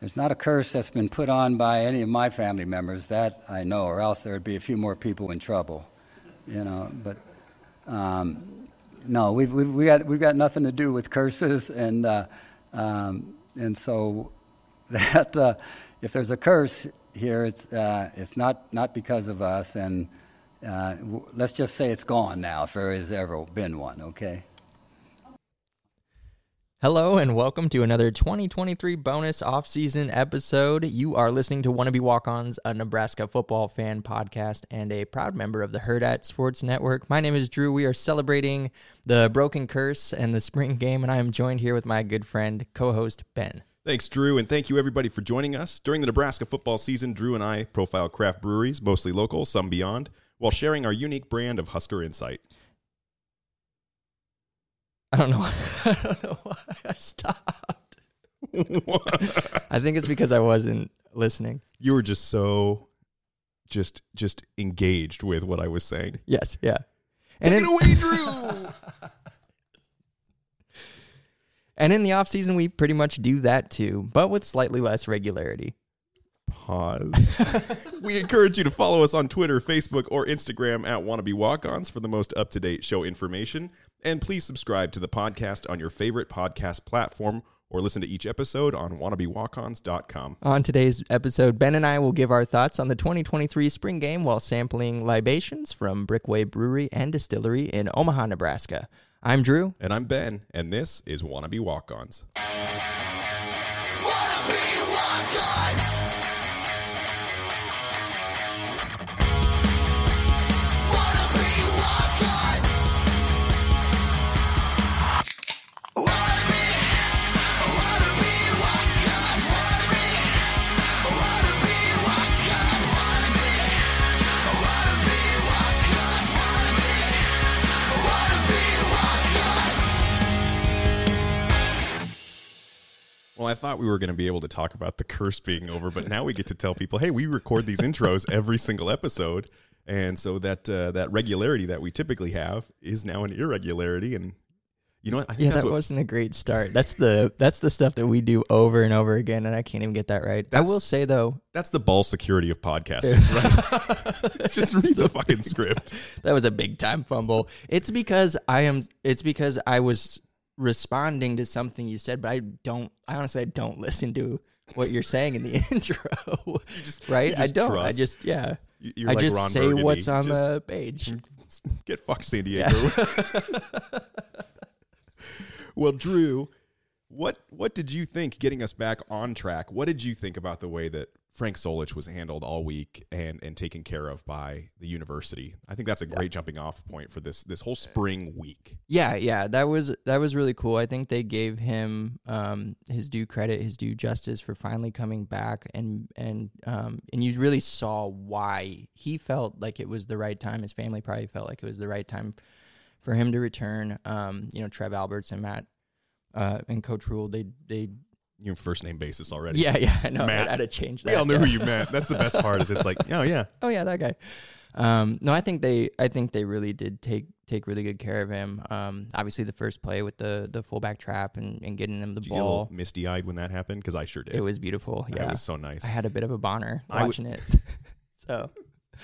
There's not a curse that's been put on by any of my family members, that I know, or else there would be a few more people in trouble, you know. But um, no, we've, we've, we got, we've got nothing to do with curses, and, uh, um, and so that uh, if there's a curse here, it's, uh, it's not, not because of us, and uh, w- let's just say it's gone now, if there has ever been one, okay? Hello and welcome to another 2023 bonus offseason episode. You are listening to Wannabe Walk-Ons, a Nebraska football fan podcast and a proud member of the Hurrdat Sports Network. My name is Drew. We are celebrating the broken curse and the spring game, and I am joined here with my good friend, co-host Ben. Thanks, Drew, and thank you everybody for joining us. During the Nebraska football season, Drew and I profile craft breweries, mostly local, some beyond, while sharing our unique brand of Husker Insight. I don't know. I don't know why I stopped. I think it's because I wasn't listening. You were just so just just engaged with what I was saying. Yes, yeah. Take in- it away, Drew. And in the off season, we pretty much do that too, but with slightly less regularity. Pause. we encourage you to follow us on Twitter, Facebook, or Instagram at Wannabe Walk-Ons for the most up-to-date show information. And please subscribe to the podcast on your favorite podcast platform or listen to each episode on wannabewalkons.com. On today's episode, Ben and I will give our thoughts on the 2023 spring game while sampling libations from Brickway Brewery and Distillery in Omaha, Nebraska. I'm Drew. And I'm Ben, and this is Wannabe Walk-Ons. Well, we were going to be able to talk about the curse being over, but now we get to tell people, hey, we record these intros every single episode, and so that uh, that regularity that we typically have is now an irregularity. And you know what? I think Yeah, that's that what, wasn't a great start. That's the that's the stuff that we do over and over again, and I can't even get that right. I will say though, that's the ball security of podcasting. Right? Just read the fucking script. that was a big time fumble. It's because I am. It's because I was responding to something you said, but I don't. I honestly I don't listen to what you're saying in the intro. just- right? you I don't. I just yeah. You- you're I like just Ron say Burgundy. what's on Just the page. Get fucked, San Diego. well, Drew, what what did you think getting us back on track? What did you think about the way that Frank Solich was handled all week and and taken care of by the university? I think that's a great jumping off point for this this whole spring week. Yeah, yeah, that was that was really cool. I think they gave him um, his due credit, his due justice for finally coming back, and and um, and you really saw why he felt like it was the right time. His family probably felt like it was the right time for him to return. Um, you know, Trev Alberts and Matt uh, and Coach Rhule, they they You're first name basis already. yeah yeah I know Matt. I had to change that. We all knew yeah. who you meant. That's the best part. Is it's like, oh yeah, oh yeah, that guy. Um, no, I think they, I think they really did take take really good care of him. Um, obviously the first play with the the fullback trap and, and getting him the did you get a little ball, misty eyed when that happened? Because I sure did. it was beautiful. Yeah, it was so nice. I had a bit of a boner watching it. so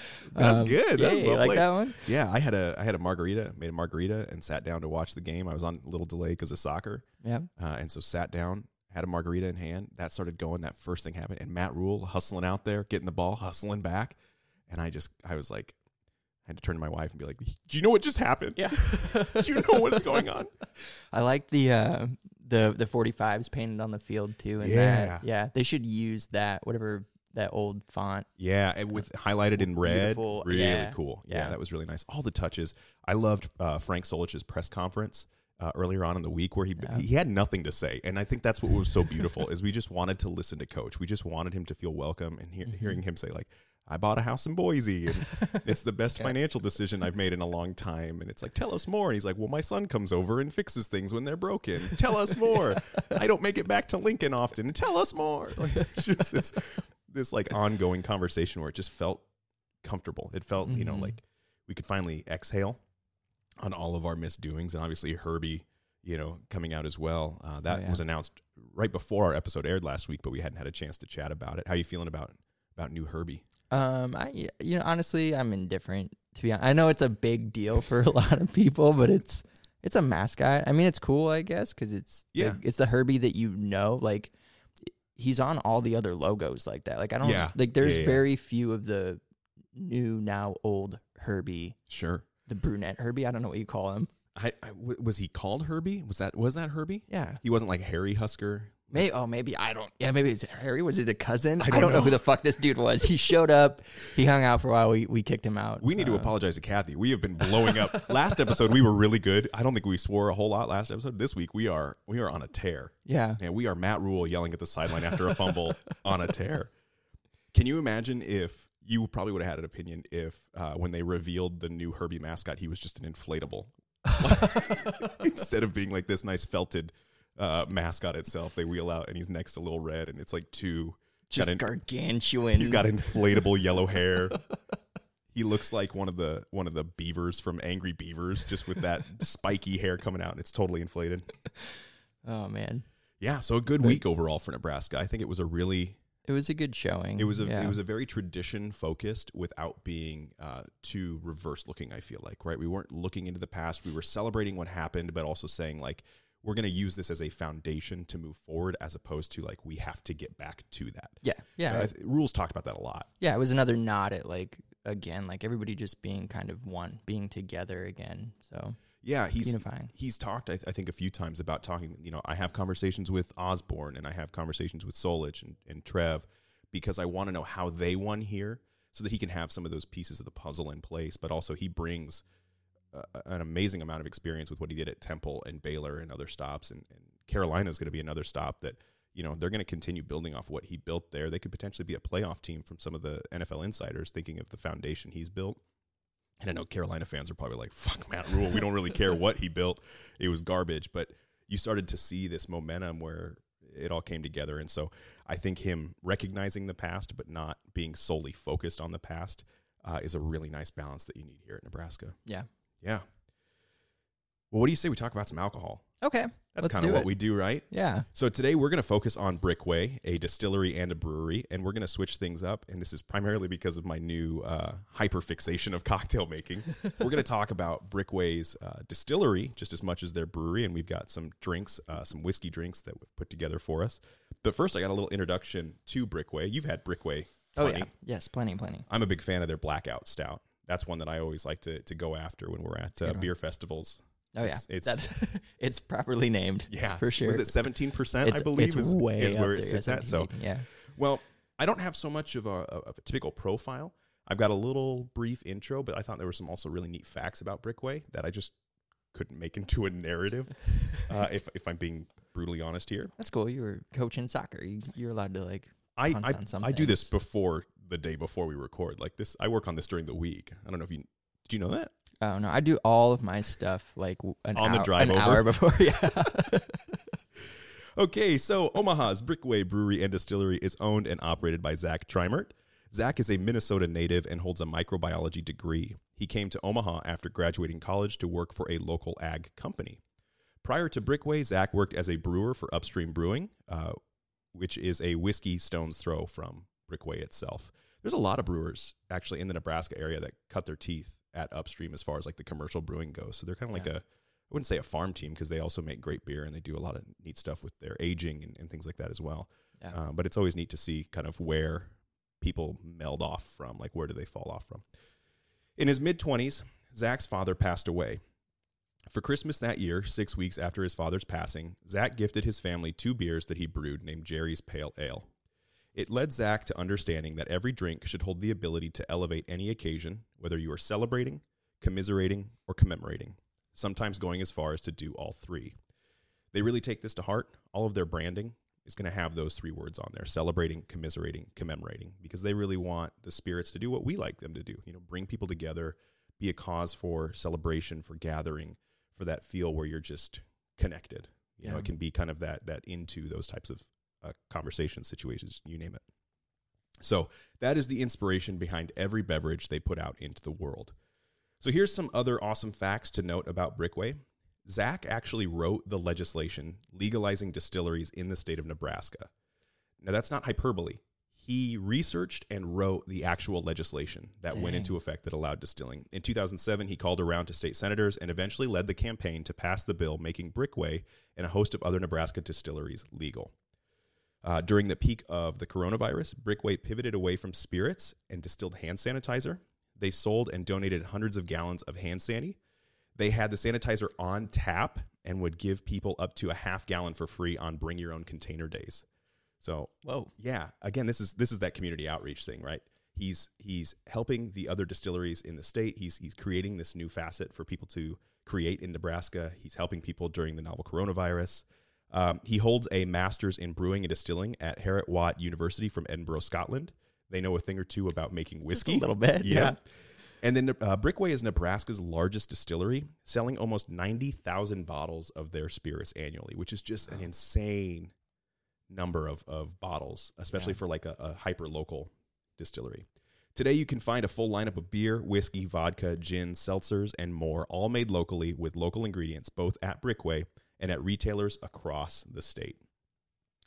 That's Um, good. Yeah, That's you well like that one? Yeah, I had a I had a margarita, made a margarita, and sat down to watch the game. I was on a little delay because of soccer, Yeah. uh, and so sat down, had a margarita in hand. That started going. That first thing happened, and Matt Rhule hustling out there, getting the ball, hustling back, and I just I was like, I had to turn to my wife and be like, "Do you know what just happened? Yeah. Do you know what's going on?" I like the uh, the the 45s painted on the field too. And Yeah. that, yeah. They should use that whatever that old font. Yeah, and with highlighted in red, Beautiful. really Yeah. cool. Yeah, Yeah. that was really nice. All the touches. I loved uh, Frank Solich's press conference uh, earlier on in the week where he he had nothing to say, and I think that's what was so beautiful is we just wanted to listen to Coach. We just wanted him to feel welcome, and hear, Mm-hmm. hearing him say like. I bought a house in Boise and it's the best financial decision I've made in a long time. And it's like, tell us more. And he's like, well, my son comes over and fixes things when they're broken. Tell us more. I don't make it back to Lincoln often. Tell us more. Like, it's just this, this like ongoing conversation where it just felt comfortable. It felt, you know, Mhm. like we could finally exhale on all of our misdoings. And obviously Herbie, you know, coming out as well. Uh, that yeah. was announced right before our episode aired last week, but we hadn't had a chance to chat about it. How are you feeling about about new Herbie? Um, I you know honestly I'm indifferent to be honest. I know it's a big deal for a lot of people, but it's it's a mascot. I mean, it's cool, I guess, because it's the- Yeah. it's the Herbie that you know. Like he's on all the other logos like that. Like I don't Yeah. like. There's Yeah, yeah. very few of the new now old Herbie, Sure. the brunette Herbie. I don't know what you call him. I was he called Herbie? Was that was that Herbie? Yeah. He wasn't like Harry Husker. Maybe oh maybe I don't yeah maybe it's Harry was it a cousin I don't know. know. who the fuck this dude was he showed up he hung out for a while we, we kicked him out We need to Uh, apologize to Kathy. We have been blowing up. last episode we were really good. I don't think we swore a whole lot last episode. This week we are we are on a tear. yeah And we are Matt Rhule yelling at the sideline after a fumble on a tear. Can you imagine if you probably would have had an opinion if uh, when they revealed the new Herbie mascot, he was just an inflatable instead of being like this nice felted uh, mascot itself. They wheel out and he's next to Little Red, and it's like two. just an- gargantuan He's got inflatable yellow hair. He looks like one of the one of the beavers from Angry Beavers, just with that spiky hair coming out, and it's totally inflated. oh man Yeah, so a good week overall for Nebraska. I think it was a really it was a good showing it was a yeah. it was a very tradition focused without being uh, too reverse looking. I feel like right, we weren't looking into the past. We were celebrating what happened, but also saying like we're going to use this as a foundation to move forward, as opposed to like we have to get back to that. yeah yeah I Rhule's talked about that a lot. yeah it was another nod at like again like everybody just being kind of one being together again so Yeah, he's Unifying. he's talked. I, th- I think a few times about talking. You know, I have conversations with Osborne and I have conversations with Solich and, and Trev because I want to know how they won here, so that he can have some of those pieces of the puzzle in place. But also, he brings an amazing amount of experience with what he did at Temple and Baylor and other stops. And, and Carolina is going to be another stop that you know they're going to continue building off what he built there. They could potentially be a playoff team from some of the NFL insiders thinking of the foundation he's built. And I know Carolina fans are probably like, fuck Matt Rhule. We don't really care what he built. It was garbage. But you started to see this momentum where it all came together. And so I think him recognizing the past, but not being solely focused on the past, uh, is a really nice balance that you need here at Nebraska. yeah Yeah. Well, what do you say we talk about some alcohol? okay That's kind of what it. we do, right? yeah So today we're going to focus on Brickway, a distillery and a brewery, and we're going to switch things up. And this is primarily because of my new uh, hyper fixation of cocktail making. we're going to talk about Brickway's uh, distillery just as much as their brewery, and we've got some drinks, uh, some whiskey drinks that we've put together for us. But first, I got a little introduction to Brickway. You've had Brickway. oh yeah yes plenty plenty I'm a big fan of their blackout stout. That's one that I always like to, to go after when we're at uh, beer festivals. oh yeah It's- it's- That's- it's properly named Yeah, for sure Was it 17? percent I believe it's is, way is where it there, sits at. So yeah Well, I don't have so much of a, of a typical profile. I've got a little brief intro, but I thought there were some also really neat facts about Brickway that I just couldn't make into a narrative. uh, if if I'm being brutally honest here, That's cool. You were coaching soccer. You, you're allowed to like. I I, I do this before the day before we record. Like this, I work on this during the week. I don't know if you do you know that. Oh no, I do all of my stuff like an On the drive an over? hour before. Yeah. Okay, so Omaha's Brickway Brewery and Distillery is owned and operated by Zach Triemert. Zach is a Minnesota native and holds a microbiology degree. He came to Omaha after graduating college to work for a local ag company. Prior to Brickway, Zach worked as a brewer for Upstream Brewing, uh, which is a whiskey stone's throw from Brickway itself. there's a lot of brewers actually in the Nebraska area that cut their teeth at upstream as far as like the commercial brewing goes. So they're kind of like Yeah. a I wouldn't say a farm team because they also make great beer and they do a lot of neat stuff with their aging and, and things like that as well. Yeah. Um, but it's always neat to see kind of where people meld off from, like where do they fall off from. In his mid 20s, Zach's father passed away. For Christmas that year, six weeks after his father's passing, Zach gifted his family two beers that he brewed named Jerry's Pale Ale. It led Zach to understanding that every drink should hold the ability to elevate any occasion, whether you are celebrating, commiserating, or commemorating, sometimes going as far as to do all three. They really take this to heart. All of their branding is going to have those three words on there celebrating, commiserating, commemorating, because they really want the spirits to do what we like them to do. You know, bring people together, be a cause for celebration, for gathering, for that feel where you're just connected. You know, it can be kind of that that into those types of uh, conversation situations, you name it. So that is the inspiration behind every beverage they put out into the world. So here's some other awesome facts to note about Brickway. Zach actually wrote the legislation legalizing distilleries in the state of Nebraska. Now, that's not hyperbole. He researched and wrote the actual legislation that went into effect that allowed distilling. In 2007, he called around to state senators and eventually led the campaign to pass the bill making Brickway and a host of other Nebraska distilleries legal. Uh, during the peak of the coronavirus, Brickway pivoted away from spirits and distilled hand sanitizer. They sold and donated hundreds of gallons of hand sanitizer. They had the sanitizer on tap and would give people up to a half gallon for free on bring your own container days. So Whoa. yeah, again, this is this is that community outreach thing, right? He's he's helping the other distilleries in the state. He's he's creating this new facet for people to create in Nebraska. He's helping people during the novel coronavirus. Um, he holds a master's in brewing and distilling at Heriot-Watt University from Edinburgh, Scotland. They know a thing or two about making whiskey. a little bit, yeah. And then uh, Brickway is Nebraska's largest distillery, selling almost 90,000 bottles of their spirits annually, which is just an insane number of, of bottles, especially Yeah. for like a, a hyper local distillery. Today, you can find a full lineup of beer, whiskey, vodka, gin, seltzers, and more, all made locally with local ingredients, both at Brickway and at retailers across the state.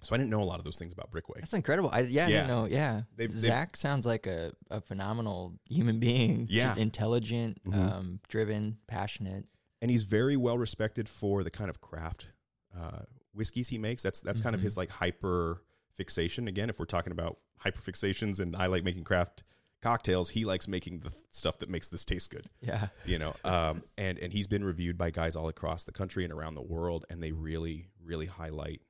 So I didn't know a lot of those things about Brickway. That's incredible. I, yeah, I Yeah. didn't know. Yeah, They've- they've- Zach sounds like a, a phenomenal human being. Yeah. just intelligent, Mhm. um, driven, passionate. and he's very well respected for the kind of craft uh, whiskeys he makes. That's that's kind of Mhm. his like hyper fixation. Again, if we're talking about hyper fixations, and I like making craft cocktails, he likes making the th- stuff that makes this taste good. Yeah, You know, um, and and he's been reviewed by guys all across the country and around the world, and they really really highlight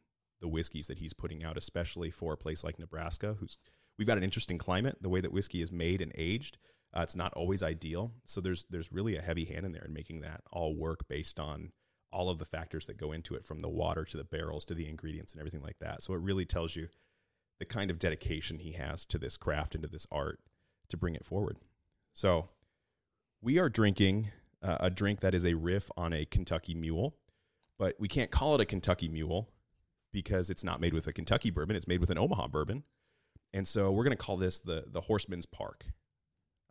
the whiskeys that he's putting out, especially for a place like Nebraska, who's we've got an interesting climate. The way that whiskey is made and aged, uh, it's not always ideal. So there's there's really a heavy hand in there in making that all work based on all of the factors that go into it, from the water to the barrels to the ingredients and everything like that. So it really tells you the kind of dedication he has to this craft and to this art to bring it forward. So we are drinking uh, a drink that is a riff on a Kentucky Mule, but we can't call it a Kentucky Mule because it's not made with a Kentucky bourbon. It's made with an Omaha bourbon. And so we're going to call this the the Horsemen's Park.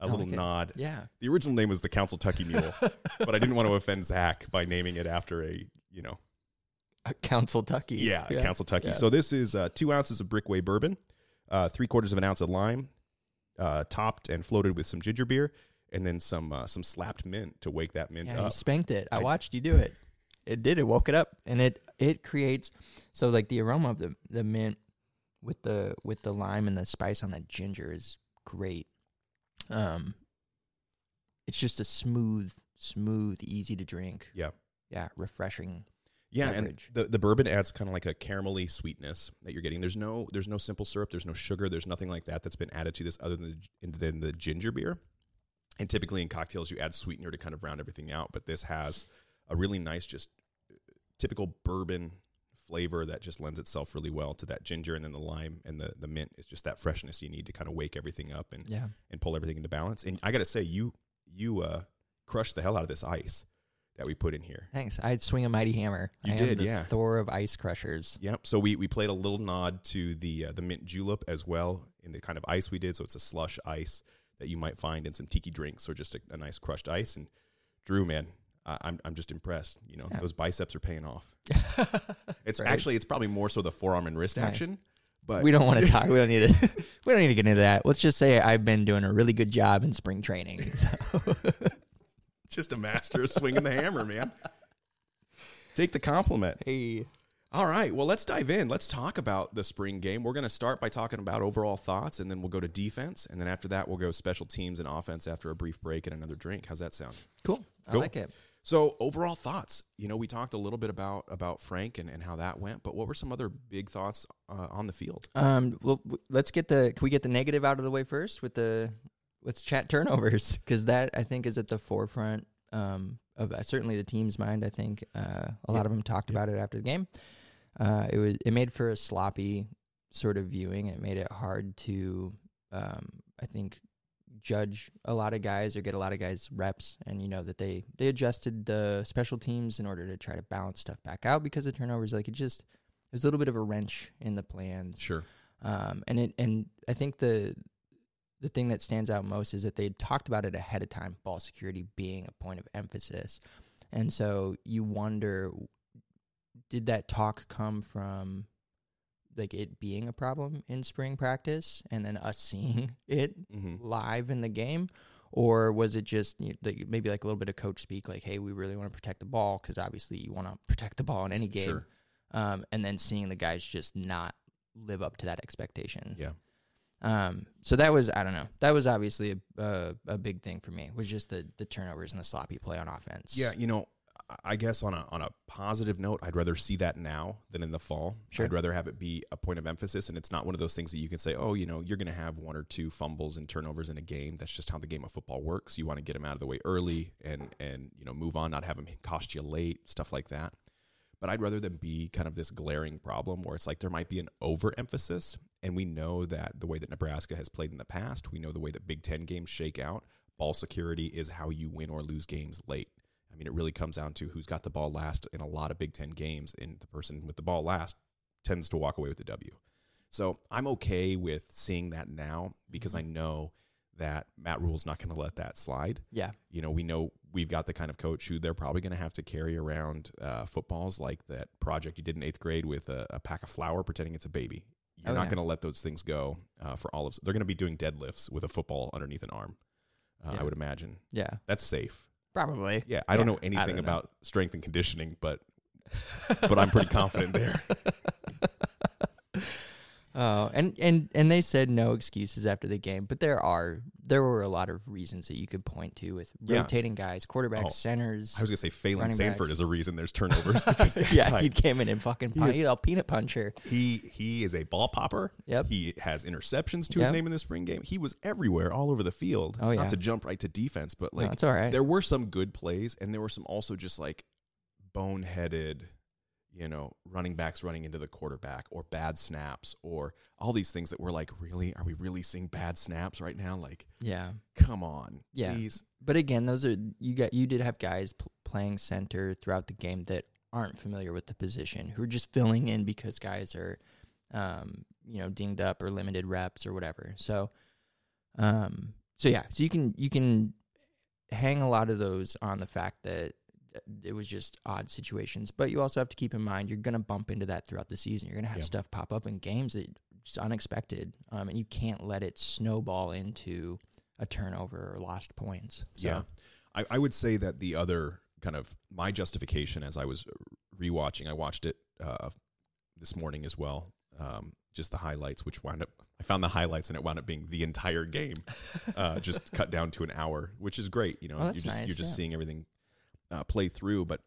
A I little like nod. yeah. The original name was the Council Tucky Mule, but I didn't want to offend Zach by naming it after a, you know, A Council Tucky. yeah, a Council Tucky. Yeah. So this is uh, two ounces of Brickway bourbon, uh, three quarters of an ounce of lime, uh, topped and floated with some ginger beer, and then some uh, some slapped mint to wake that mint Yeah, you up. spanked it. I, I- watched you do it. It did. It woke it up, and it it creates so like the aroma of the the mint with the with the lime and the spice on the ginger is great. Um, it's just a smooth, smooth, easy to drink. Yeah. Yeah, refreshing. Yeah, beverage. and the, the bourbon adds kind of like a caramelly sweetness that you're getting. There's no there's no simple syrup, there's no sugar, there's nothing like that that's been added to this other than the, than the ginger beer. And typically in cocktails, you add sweetener to kind of round everything out, but this has a really nice, just typical bourbon flavor that just lends itself really well to that ginger, and then the lime and the the mint is just that freshness you need to kind of wake everything up and Yeah. and pull everything into balance. And I got to say, you you uh, crushed the hell out of this ice that we put in here. Thanks. I'd swing a mighty hammer. You I did, the yeah. Thor of ice crushers. Yep. So we, we played a little nod to the uh, the mint julep as well in the kind of ice we did. So it's a slush ice that you might find in some tiki drinks or just a, a nice crushed ice. And Drew, man, I, I'm I'm just impressed. You know, Yeah. those biceps are paying off. It's Right. actually it's probably more so the forearm and wrist Right. action, But we don't want to talk. We don't need to. we don't need to get into that. Let's just say I've been doing a really good job in spring training. So. Just a master of swinging the hammer, man. Take the compliment. hey, All right, well, let's dive in. Let's talk about the spring game. We're going to start by talking about overall thoughts, and then we'll go to defense, and then after that, we'll go special teams and offense after a brief break and another drink. How's that sound? cool. I Cool. like it. So, overall thoughts. You know, we talked a little bit about about Frank and, and how that went, but what were some other big thoughts uh, on the field? Um, well, let's get the. Can we get the negative out of the way first with the let's chat turnovers because that I think is at the forefront um, of uh, certainly the team's mind. I think uh, a lot of them talked about it after the game. Uh, it was it made for a sloppy sort of viewing. and It made it hard to um, I think judge a lot of guys or get a lot of guys reps and you know that they they adjusted the special teams in order to try to balance stuff back out because of turnovers like it just there's a little bit of a wrench in the plans Sure. um, and it and I think the the thing that stands out most is that they talked about it ahead of time, ball security being a point of emphasis, and so you wonder, did that talk come from like it being a problem in spring practice, and then us seeing it hmm live in the game, or was it just you know, like, maybe like a little bit of coach speak, like, hey, we really want to protect the ball because obviously you want to protect the ball in any game, Sure. um, and then seeing the guys just not live up to that expectation. Yeah. Um, so that was I don't know. That was obviously a a, a big thing for me. Was just the the turnovers and the sloppy play on offense. Yeah, you know, I- I guess on a on a positive note, I'd rather see that now than in the fall. Sure. I'd rather have it be a point of emphasis, and it's not one of those things that you can say, oh, you know, you're going to have one or two fumbles and turnovers in a game. That's just how the game of football works. You want to get them out of the way early and and you know move on, not have them cost you late, stuff like that. But I'd rather them be kind of this glaring problem where it's like there might be an overemphasis, and we know that the way that Nebraska has played in the past, we know the way that Big Ten games shake out. Ball security is how you win or lose games late. I mean, it really comes down to who's got the ball last in a lot of Big Ten games, and the person with the ball last tends to walk away with the W. So I'm okay with seeing that now because I know that Matt Rhule's not going to let that slide. yeah, You know, we know we've got the kind of coach who they're probably going to have to carry around uh, footballs like that project you did in eighth grade with a, a pack of flour pretending it's a baby. You're Oh, not yeah. going to let those things go uh, for all of. They're going to be doing deadlifts with a football underneath an arm. Uh, Yeah. I would imagine yeah, that's safe. probably. Yeah, I don't know anything don't know. about strength and conditioning, but but I'm pretty confident there. Oh, and and and they said no excuses after the game, but there are there were a lot of reasons that you could point to with Yeah. rotating guys, quarterbacks, Oh, centers. I was gonna say Phalen Running Sanford backs. is a reason there's turnovers because that yeah, guy, he came in and fucking is- he's a peanut puncher. he he is a ball popper. Yep. He has interceptions to his Yep. name in the spring game. He was everywhere, all over the field. Oh, yeah. Not to jump right to defense, but like it's all right. there were some good plays, and there were some also just like boneheaded, you know, running backs running into the quarterback or bad snaps or all these things that we're like, really, are we really seeing bad snaps right now? Like, Yeah, come on, Yeah. please. but again, those are you got you did have guys pl- playing center throughout the game that aren't familiar with the position who are just filling in because guys are, um, you know, dinged up or limited reps or whatever. So, um, so yeah, so you can you can hang a lot of those on the fact that it was just odd situations, but you also have to keep in mind you're going to bump into that throughout the season. You're going to have Yeah. stuff pop up in games that just unexpected, um, and you can't let it snowball into a turnover or lost points. So, Yeah. I, I would say that the other kind of my justification as I was rewatching, I watched it uh, this morning as well. Um, just the highlights, which wound up, I found the highlights and it wound up being the entire game, uh, just cut down to an hour, which is great. You know, Oh, you're just nice, you're just yeah. seeing everything uh, play through. But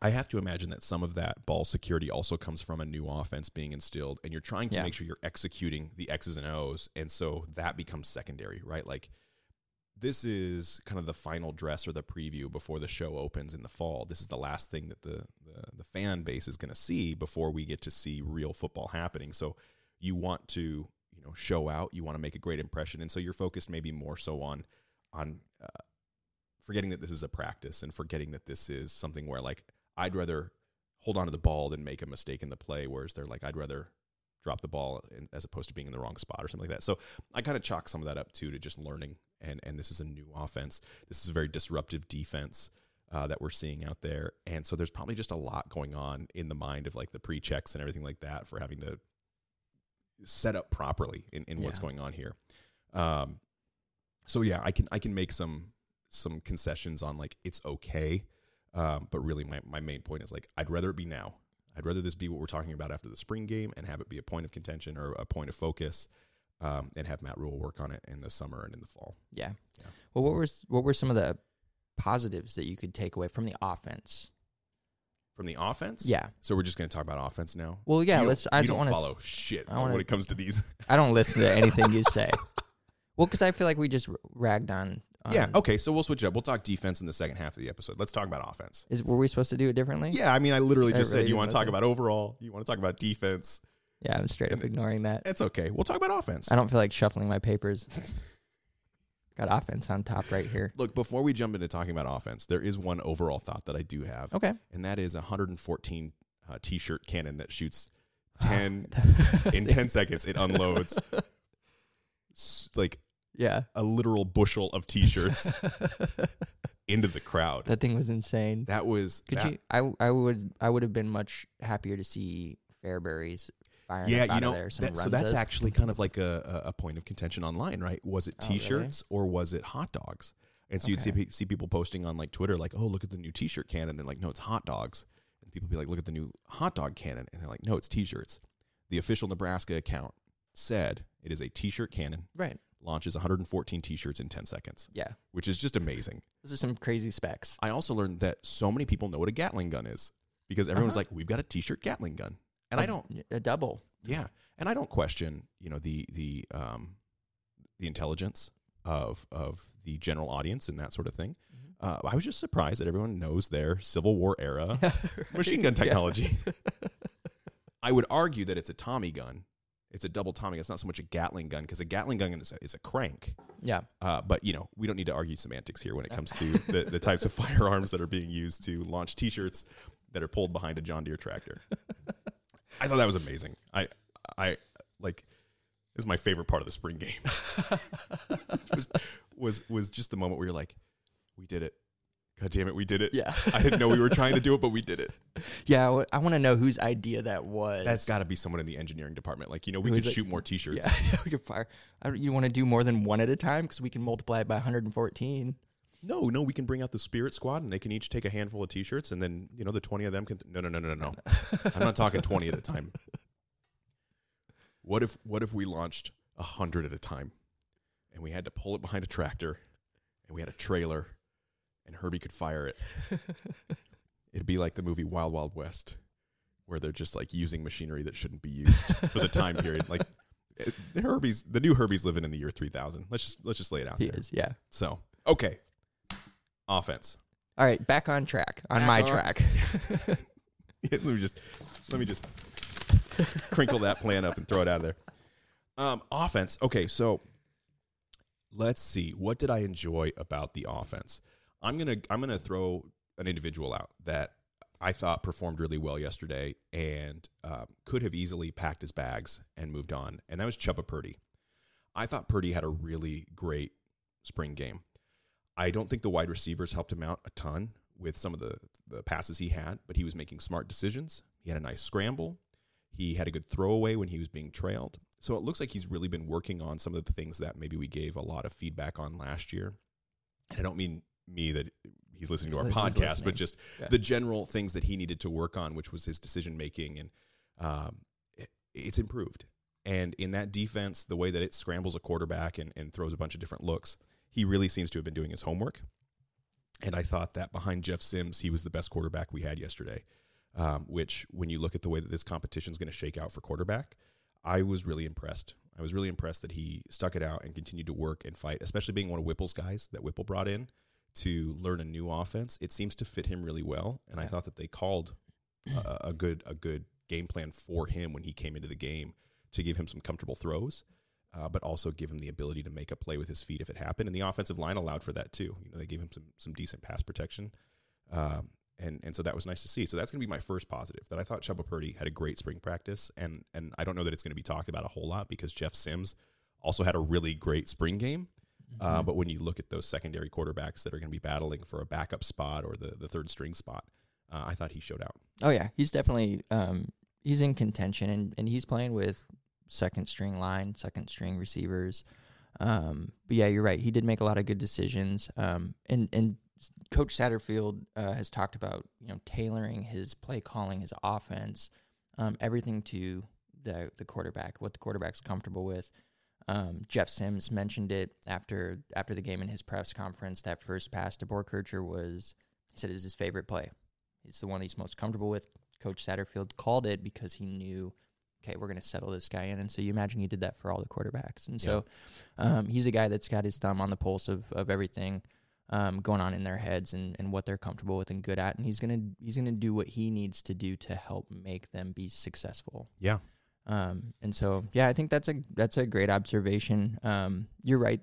I have to imagine that some of that ball security also comes from a new offense being instilled, and you're trying to Yeah. make sure you're executing the X's and O's, and so that becomes secondary, right? Like this is kind of the final dress or the preview before the show opens in the fall. This is the last thing that the the, the fan base is going to see before we get to see real football happening. So you want to you know show out, you want to make a great impression, and so you're focused maybe more so on on uh, forgetting that this is a practice and forgetting that this is something where like I'd rather hold on to the ball than make a mistake in the play. Whereas they're like I'd rather drop the ball in, as opposed to being in the wrong spot or something like that. So I kind of chalk some of that up too to just learning. And and this is a new offense. This is a very disruptive defense uh, that we're seeing out there. And so there's probably just a lot going on in the mind of like the pre checks and everything like that for having to set up properly in, in what's going on here. Um, so yeah, I can I can make some some concessions on like it's okay, um, but really my my main point is like I'd rather it be now. I'd rather this be what we're talking about after the spring game and have it be a point of contention or a point of focus, um, and have Matt Rhule work on it in the summer and in the fall. Yeah. Yeah. Well, what were s- what were some of the positives that you could take away from the offense? From the offense, Yeah. So we're just going to talk about offense now. Well, yeah. You let's. I don't want follow to. shit I wanna- when it comes to these. I don't listen to anything you say. Well, because I feel like we just ragged on. Yeah. Okay. So we'll switch it up. We'll talk defense in the second half of the episode. Let's talk about offense. Is were we supposed to do it differently? Yeah. I mean, I literally I just really said you want to talk about overall. You want to talk about defense. Yeah, I'm straight up ignoring that. It's okay. We'll talk about offense. I don't feel like shuffling my papers. Got offense on top right here. Look, before we jump into talking about offense, there is one overall thought that I do have, Okay. and that is a 114 uh, t-shirt cannon that shoots 10 in 10 seconds. It unloads s- like Yeah. a literal bushel of t-shirts into the crowd. That thing was insane. That was Could that- you? I I would I would have been much happier to see Fairburys firing yeah, you out know, there. That- so that's actually kind of like a, a point of contention online, right? Was it Oh, really? T-shirts or was it hot dogs? And so you'd see see people posting on like Twitter, like, "Oh, look at the new T-shirt cannon." They're like, "No, it's hot dogs." And people be like, "Look at the new hot dog cannon," and they're like, "No, it's T-shirts." The official Nebraska account said it is a T-shirt cannon. right. Launches 114 T-shirts in 10 seconds, Yeah. which is just amazing. Those are some crazy specs. I also learned that so many people know what a Gatling gun is because everyone's Uh-huh. like, "We've got a T-shirt Gatling gun," and I don't. a double. Yeah, and I don't question, you know, the the um, the intelligence of of the general audience and that sort of thing. Mm-hmm. Uh, I was just surprised that everyone knows their Civil War era machine gun Yeah. technology. I would argue that it's a Tommy gun. It's a double Tommy. It's not so much a Gatling gun because a Gatling gun is a, is a crank. Yeah. Uh, but you know, we don't need to argue semantics here when it comes to the, the types of firearms that are being used to launch T-shirts that are pulled behind a John Deere tractor. I thought that was amazing. I, I like this is my favorite part of the spring game. was, was was just the moment where you're like, we did it. God damn it, we did it. Yeah. I didn't know we were trying to do it, but we did it. Yeah. I want to know whose idea that was. That's got to be someone in the engineering department. Like, you know, we could it? shoot more T-shirts. yeah. we could fire. You want to do more than one at a time because we can multiply it by 114. No, no, we can bring out the Spirit Squad, and they can each take a handful of T-shirts, and then you know the twenty of them can. no, no, no, no, no, no. I'm not talking twenty at a time. What if what if we launched a hundred at a time, and we had to pull it behind a tractor, and we had a trailer, and Herbie could fire it. It'd be like the movie Wild Wild West, where they're just like using machinery that shouldn't be used for the time period. Like it- the Herbie's, the new Herbie's living in the year three thousand. Let's just let's just lay it out He there. is. Yeah. So okay, offense. All right. Back on track. On Back my on- track. let me just let me just crinkle that plan up and throw it out of there. Um, offense. Okay, so let's see. What did I enjoy about the offense? I'm gonna I'm gonna throw an individual out that I thought performed really well yesterday and um, could have easily packed his bags and moved on, and that was Chuba Purdy. I thought Purdy had a really great spring game. I don't think the wide receivers helped him out a ton with some of the, the passes he had, but he was making smart decisions. He had a nice scramble. He had a good throwaway when he was being trailed. So it looks like he's really been working on some of the things that maybe we gave a lot of feedback on last year. And I don't mean me that he's listening to our He's podcast, listening. but just Yeah. the general things that he needed to work on, which was his decision making, and um, it, it's improved. And in that defense, the way that it scrambles a quarterback and, and throws a bunch of different looks, he really seems to have been doing his homework. And I thought that behind Jeff Sims, he was the best quarterback we had yesterday. Um, which, when you look at the way that this competition is going to shake out for quarterback, I was really impressed. I was really impressed that he stuck it out and continued to work and fight, especially being one of Whipple's guys that Whipple brought in to learn a new offense. It seems to fit him really well, and I thought that they called a, a good a good game plan for him when he came into the game to give him some comfortable throws, uh, but also give him the ability to make a play with his feet if it happened. And the offensive line allowed for that too. You know, they gave him some some decent pass protection. Um, and and so that was nice to see. So that's going to be my first positive. That I thought Chuba Purdy had a great spring practice, and and I don't know that it's going to be talked about a whole lot because Jeff Sims also had a really great spring game. Uh, but when you look at those secondary quarterbacks that are going to be battling for a backup spot or the the third string spot, uh, I thought he showed out. Oh yeah, he's definitely um, he's in contention and, and he's playing with second string line, second string receivers. Um, but yeah, you're right. He did make a lot of good decisions. Um, and and Coach Satterfield uh, has talked about you know tailoring his play calling, his offense, um, everything to the the quarterback, what the quarterback's comfortable with. Um, Jeff Sims mentioned it after after the game in his press conference. That first pass to Boerkircher was he said is his favorite play. It's the one he's most comfortable with. Coach Satterfield called it because he knew, okay, we're going to settle this guy in. And so you imagine he did that for all the quarterbacks. And so um, he's a guy that's got his thumb on the pulse of, of everything um, going on in their heads and, and what they're comfortable with and good at. And he's gonna he's gonna do what he needs to do to help make them be successful. Yeah. Um, and so, yeah, I think that's a that's a great observation. Um, you're right.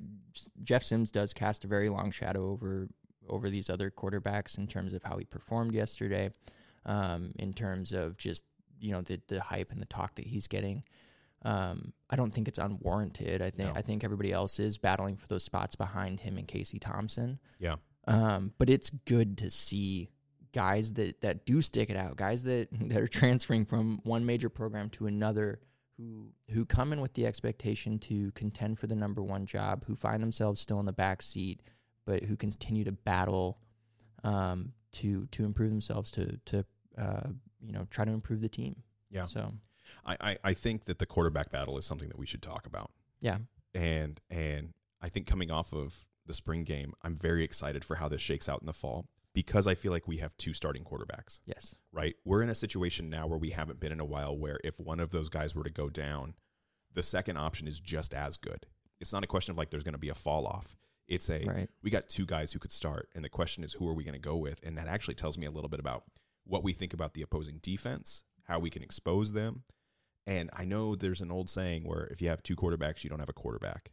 Jeff Sims does cast a very long shadow over over these other quarterbacks in terms of how he performed yesterday, um, in terms of just you know the the hype and the talk that he's getting. Um, I don't think it's unwarranted. I think No. I think everybody else is battling for those spots behind him and Casey Thompson. Yeah. Um, but it's good to see guys that, that do stick it out, guys that, that are transferring from one major program to another who who come in with the expectation to contend for the number one job, who find themselves still in the back seat, but who continue to battle um, to to improve themselves, to to uh, you know try to improve the team. Yeah. So I, I, I think that the quarterback battle is something that we should talk about. yeah, And and I think coming off of the spring game, I'm very excited for how this shakes out in the fall because I feel like we have two starting quarterbacks. yes, right? We're in a situation now where we haven't been in a while where if one of those guys were to go down, the second option is just as good. It's not a question of like there's going to be a fall off. It's a Right. we got two guys who could start, and the question is who are we going to go with? And that actually tells me a little bit about what we think about the opposing defense, how we can expose them. And I know there's an old saying where if you have two quarterbacks, you don't have a quarterback.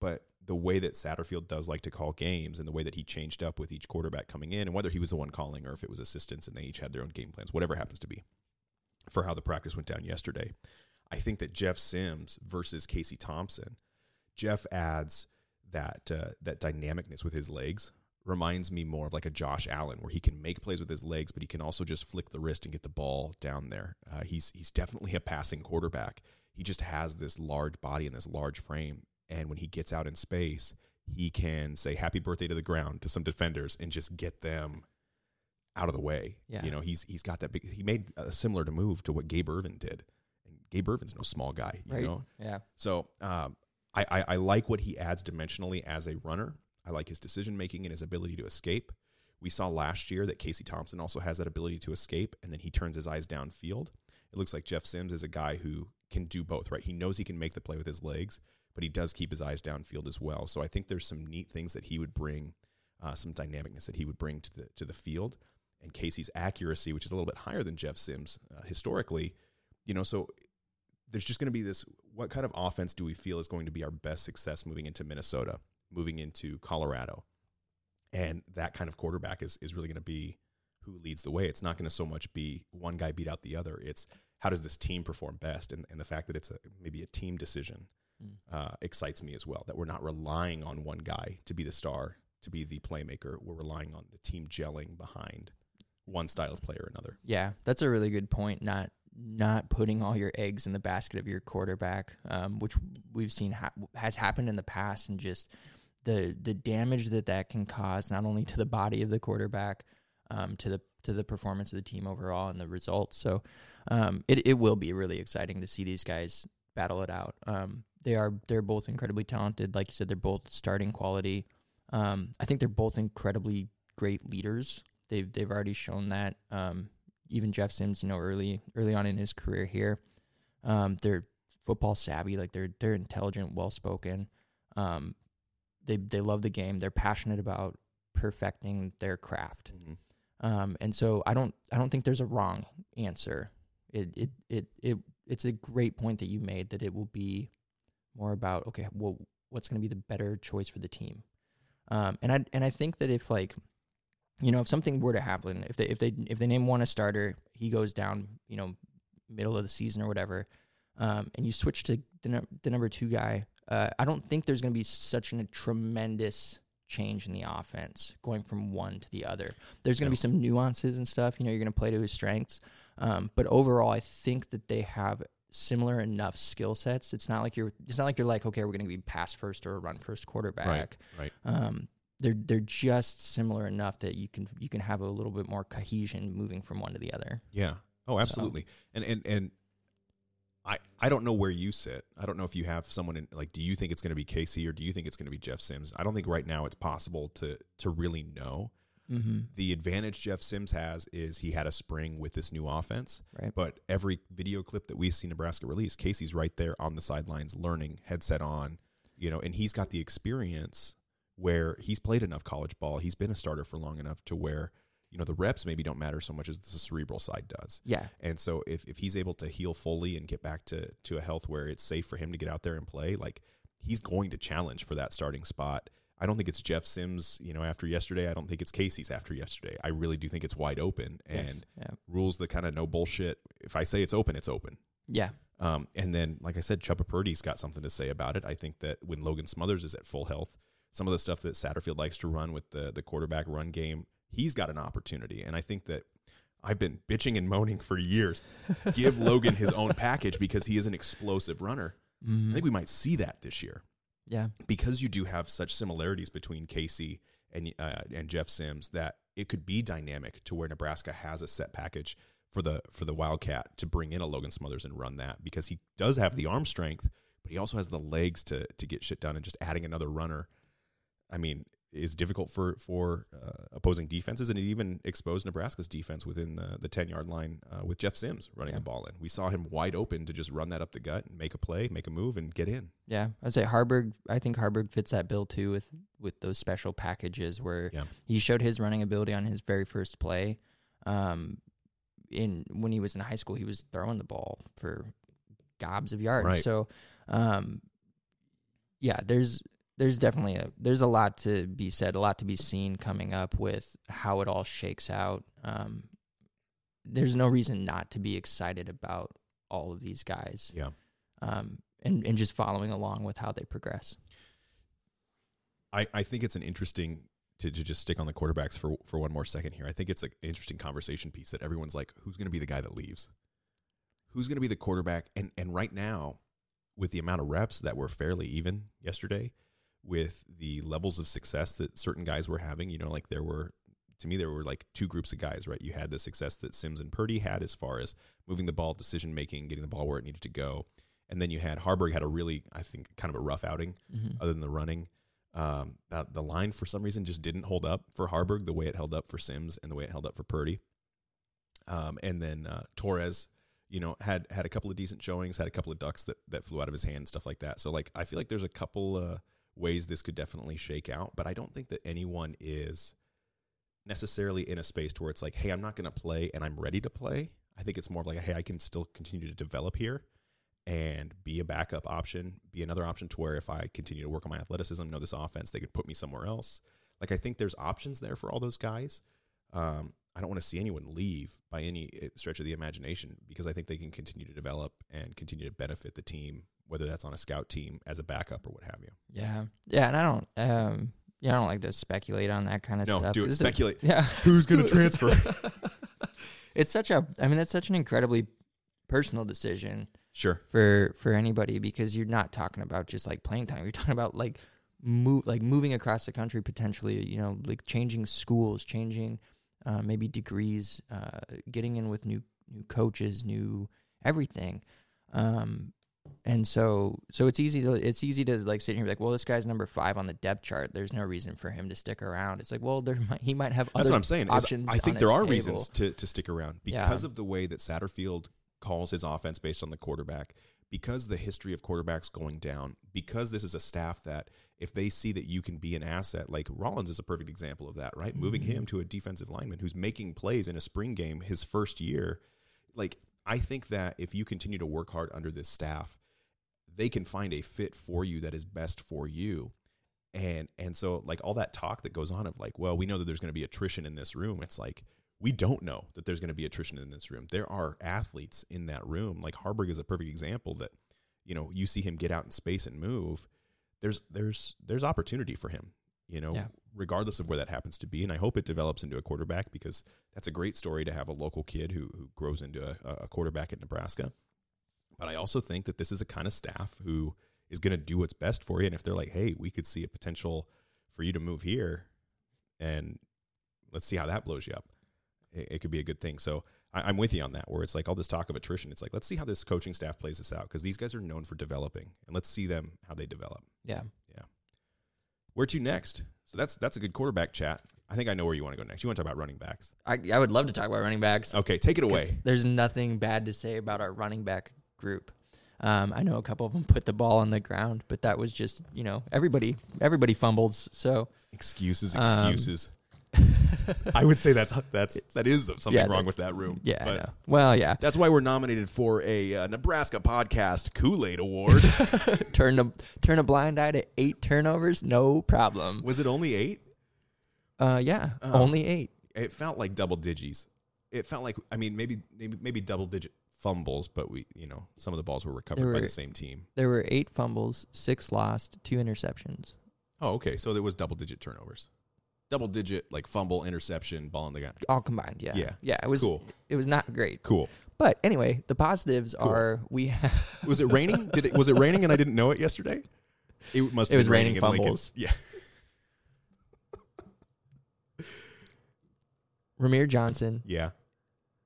But the way that Satterfield does like to call games and the way that he changed up with each quarterback coming in, and whether he was the one calling or if it was assistants and they each had their own game plans, whatever happens to be, for how the practice went down yesterday, I think that Jeff Sims versus Casey Thompson, Jeff adds that uh, that dynamicness with his legs reminds me more of like a Josh Allen, where he can make plays with his legs, but he can also just flick the wrist and get the ball down there. Uh, he's he's definitely a passing quarterback. He just has this large body and this large frame, and when he gets out in space, he can say "Happy Birthday" to the ground to some defenders and just get them out of the way. Yeah. You know, he's he's got that big. He made a similar to move to what Gabe Ervin did, and Gabe Ervin's no small guy. You right, know, yeah, so um, I, I, I like what he adds dimensionally as a runner. I like his decision making and his ability to escape. We saw last year that Casey Thompson also has that ability to escape, and then he turns his eyes downfield. It looks like Jeff Sims is a guy who can do both, right? He knows he can make the play with his legs, but he does keep his eyes downfield as well. So I think there's some neat things that he would bring, uh, some dynamicness that he would bring to the to the field, and Casey's accuracy, which is a little bit higher than Jeff Sims uh, historically. You know, so there's just going to be this what kind of offense do we feel is going to be our best success moving into Minnesota, moving into Colorado? And that kind of quarterback is, is really going to be who leads the way. It's not going to so much be one guy beat out the other. It's how does this team perform best? And, and the fact that it's a, maybe a team decision uh, excites me as well, that we're not relying on one guy to be the star, to be the playmaker. We're relying on the team gelling behind one style of play or another. Yeah, that's a really good point. Not not putting all your eggs in the basket of your quarterback, um, which we've seen ha- has happened in the past, and just the the damage that that can cause not only to the body of the quarterback, um, to the to the performance of the team overall and the results. So um, it it will be really exciting to see these guys battle it out. Um, they are they're both incredibly talented. Like you said, they're both starting quality. Um, I think they're both incredibly great leaders. They've they've already shown that. Um, even Jeff Sims, you know, early early on in his career here, um, they're football savvy. Like they're they're intelligent, well spoken. Um, they they love the game. They're passionate about perfecting their craft. Um, and so I don't I don't think there's a wrong answer. It it it it it's a great point that you made that it will be more about okay, well, what's going to be the better choice for the team. Um, and I and I think that if like you know if something were to happen, if they if they if they name one a starter, he goes down, you know, middle of the season or whatever, um, and you switch to the, the number two guy, uh, I don't think there's going to be such a tremendous change in the offense going from one to the other. There's going to be some nuances and stuff. You know, you're going to play to his strengths, um, but overall, I think that they have similar enough skill sets. It's not like you're it's not like you're like okay, we're going to be pass first or run first quarterback. Right. Um, they're they're just similar enough that you can you can have a little bit more cohesion moving from one to the other. Yeah. Oh, absolutely. And and and I I don't know where you sit. I don't know if you have someone in like. Do you think it's going to be Casey or do you think it's going to be Jeff Sims? I don't think right now it's possible to to really know. Mm-hmm. The advantage Jeff Sims has is he had a spring with this new offense. Right. But every video clip that we see Nebraska release, Casey's right there on the sidelines learning, headset on, you know, and he's got the experience where he's played enough college ball. He's been a starter for long enough to where, you know, the reps maybe don't matter so much as the cerebral side does. Yeah. And so if, if he's able to heal fully and get back to, to a health where it's safe for him to get out there and play, like he's going to challenge for that starting spot. I don't think it's Jeff Sims, you know, after yesterday. I don't think it's Casey's after yesterday. I really do think it's wide open and Yes. Yeah. Rhule's the kind of no bullshit. If I say it's open, it's open. Yeah. Um, and then, like I said, Chubba Purdy's got something to say about it. I think that when Logan Smothers is at full health, some of the stuff that Satterfield likes to run with the the quarterback run game, he's got an opportunity. And I think that I've been bitching and moaning for years. Give Logan his own package because he is an explosive runner. I think we might see that this year Yeah. because you do have such similarities between Casey and uh, and Jeff Sims that it could be dynamic to where Nebraska has a set package for the for the Wildcat to bring in a Logan Smothers and run that because he does have the arm strength, but he also has the legs to to get shit done and just adding another runner. I mean, is difficult for for uh, opposing defenses, and it even exposed Nebraska's defense within the the ten yard line uh, with Jeff Sims running Yeah. the ball in. We saw him wide open to just run that up the gut and make a play, make a move, and get in. Yeah, I'd say Haarberg. I think Haarberg fits that bill too with with those special packages where Yeah. he showed his running ability on his very first play. Um, in when he was in high school, he was throwing the ball for gobs of yards. Right. So, um, yeah, there's there's definitely a there's a lot to be said, a lot to be seen coming up with how it all shakes out. Um, there's no reason not to be excited about all of these guys Yeah. um, and and just following along with how they progress. I, I think it's an interesting to, to just stick on the quarterbacks for for one more second here. I think it's an interesting conversation piece that everyone's like, who's going to be the guy that leaves? Who's going to be the quarterback? And and right now, with the amount of reps that were fairly even yesterday, with the levels of success that certain guys were having, you know, like there were to me there were like two groups of guys, right? You had the success that Sims and Purdy had as far as moving the ball, decision making, getting the ball where it needed to go. And then you had Haarberg had a really, I think, kind of a rough outing, other than the running. Um, that the line for some reason just didn't hold up for Haarberg the way it held up for Sims and the way it held up for Purdy. Um, and then uh, Torres, you know, had had a couple of decent showings, had a couple of ducks that that flew out of his hand, stuff like that. So like, I feel like there's a couple uh, ways this could definitely shake out, but I don't think that anyone is necessarily in a space to where it's like, hey, I'm not going to play and I'm ready to play. I think it's more of like, hey, I can still continue to develop here and be a backup option, be another option to where if I continue to work on my athleticism, know this offense, they could put me somewhere else. Like I think there's options there for all those guys. Um, I don't want to see anyone leave by any uh, stretch of the imagination because I think they can continue to develop and continue to benefit the team, whether that's on a scout team as a backup or what have you. Yeah, yeah, and I don't, um, yeah, I don't like to speculate on that kind of No, stuff. do it. Speculate. yeah, Who's going to transfer? it's such a, I mean, that's such an incredibly personal decision sure. for for anybody because you're not talking about just like playing time. You're talking about like move, like moving across the country potentially. You know, like changing schools, changing uh, maybe degrees, uh, getting in with new new coaches, new everything. Um, and so so it's easy to it's easy to like sit here and be like, well, this guy's number five on the depth chart. There's no reason for him to stick around. It's like, well, there might, he might have That's what I'm saying. options. I think there are table. reasons to, to stick around Yeah. because of the way that Satterfield calls his offense based on the quarterback, because the history of quarterbacks going down, because this is a staff that if they see that you can be an asset, like Rollins is a perfect example of that, right? Moving Mm-hmm. him to a defensive lineman who's making plays in a spring game his first year. Like, I think that if you continue to work hard under this staff, they can find a fit for you that is best for you. And and so like all that talk that goes on of like well we know that there's going to be attrition in this room. It's like we don't know that there's going to be attrition in this room. There are athletes in that room. Like Haarberg is a perfect example that you know you see him get out in space and move. There's there's there's opportunity for him you know Yeah. regardless of where that happens to be. And i hope it develops into a quarterback because that's a great story to have a local kid who who grows into a, a quarterback at nebraska But I also think that this is a kind of staff who is going to do what's best for you. And if they're like, hey, we could see a potential for you to move here and let's see how that blows you up, it, it could be a good thing. So I, I'm with you on that, where it's like all this talk of attrition. It's like, let's see how this coaching staff plays this out because these guys are known for developing and let's see them how they develop. Yeah. Yeah. Where to next? So that's that's a good quarterback chat. I think I know where you want to go next. You want to talk about running backs. I, I would love to talk about running backs. Okay, take it away. There's nothing bad to say about our running back group. Um, I know a couple of them put the ball on the ground, but that was just you know everybody everybody fumbles. So Excuses, Um, excuses. I would say that's that's that is something Yeah, wrong with that room. yeah. Well, yeah, that's why we're nominated for a uh, Nebraska podcast Kool Aid Award. turn a turn a blind eye to eight turnovers, no problem. Was it only eight? Uh, yeah, Oh. only eight. It felt like double digits. It felt like I mean maybe maybe maybe double digit fumbles, but we you know some of the balls were recovered There by the same team. There were eight fumbles, six lost, two interceptions. Oh, okay. So there was double digit turnovers, double digit like fumble, interception, ball in the ground. all combined. Yeah, Yeah. yeah. It was Cool. It was not great, Cool. but anyway, the positives Cool. are we have Was it raining? Did it was it raining and I didn't know it yesterday? It must. It was been raining in Lincoln. fumbles. Yeah. Rahmir Johnson. Yeah.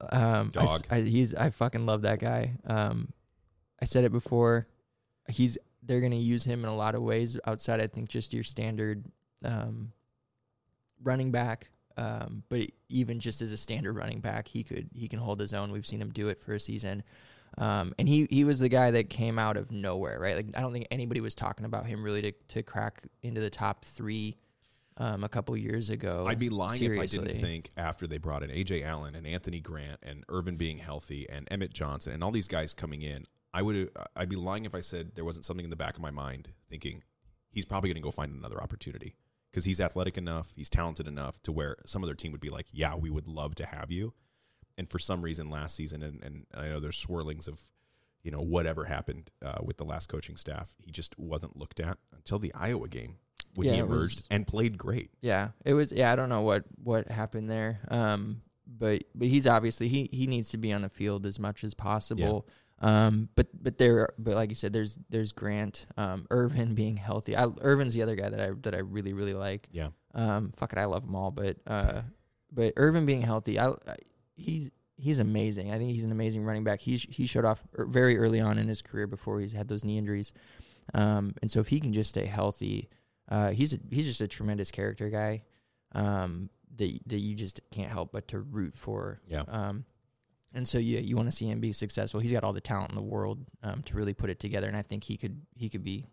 Um, I Dog. I, he's I fucking love that guy. Um, I said it before. He's they're gonna use him in a lot of ways outside. I think just your standard um, running back. Um, but even just as a standard running back, he could he can hold his own. We've seen him do it for a season. Um, and he he was the guy that came out of nowhere, right? Like I don't think anybody was talking about him really to to crack into the top three. Um, a couple years ago, I'd be lying if I didn't think after they brought in Ajay Allen and Anthony Grant and Ervin being healthy and Emmett Johnson and all these guys coming in, I would I'd be lying if I said there wasn't something in the back of my mind thinking he's probably going to go find another opportunity. Because he's athletic enough, he's talented enough to where some other team would be like, yeah, we would love to have you. And for some reason, last season, and, and I know there's swirlings of, you know, whatever happened uh, with the last coaching staff, he just wasn't looked at until the Iowa game when he Yeah, was- emerged and played great. Yeah, it was. Yeah, I don't know what what happened there. Um, but but he's obviously he he needs to be on the field as much as possible. Um, but but there, but like you said, there's there's Grant, um, Ervin being healthy. I, Ervin's the other guy that I that I really really like. Yeah. Um, fuck it, I love them all, but uh, but Ervin being healthy, I, I he's he's amazing. I think he's an amazing running back. He sh- he showed off er- very early on in his career before he's had those knee injuries. Um, and so if he can just stay healthy, uh, he's a, he's just a tremendous character guy. Um, that that you just can't help but to root for. Yeah. Um, and so yeah, you want to see him be successful. He's got all the talent in the world um, to really put it together, and I think he could he could be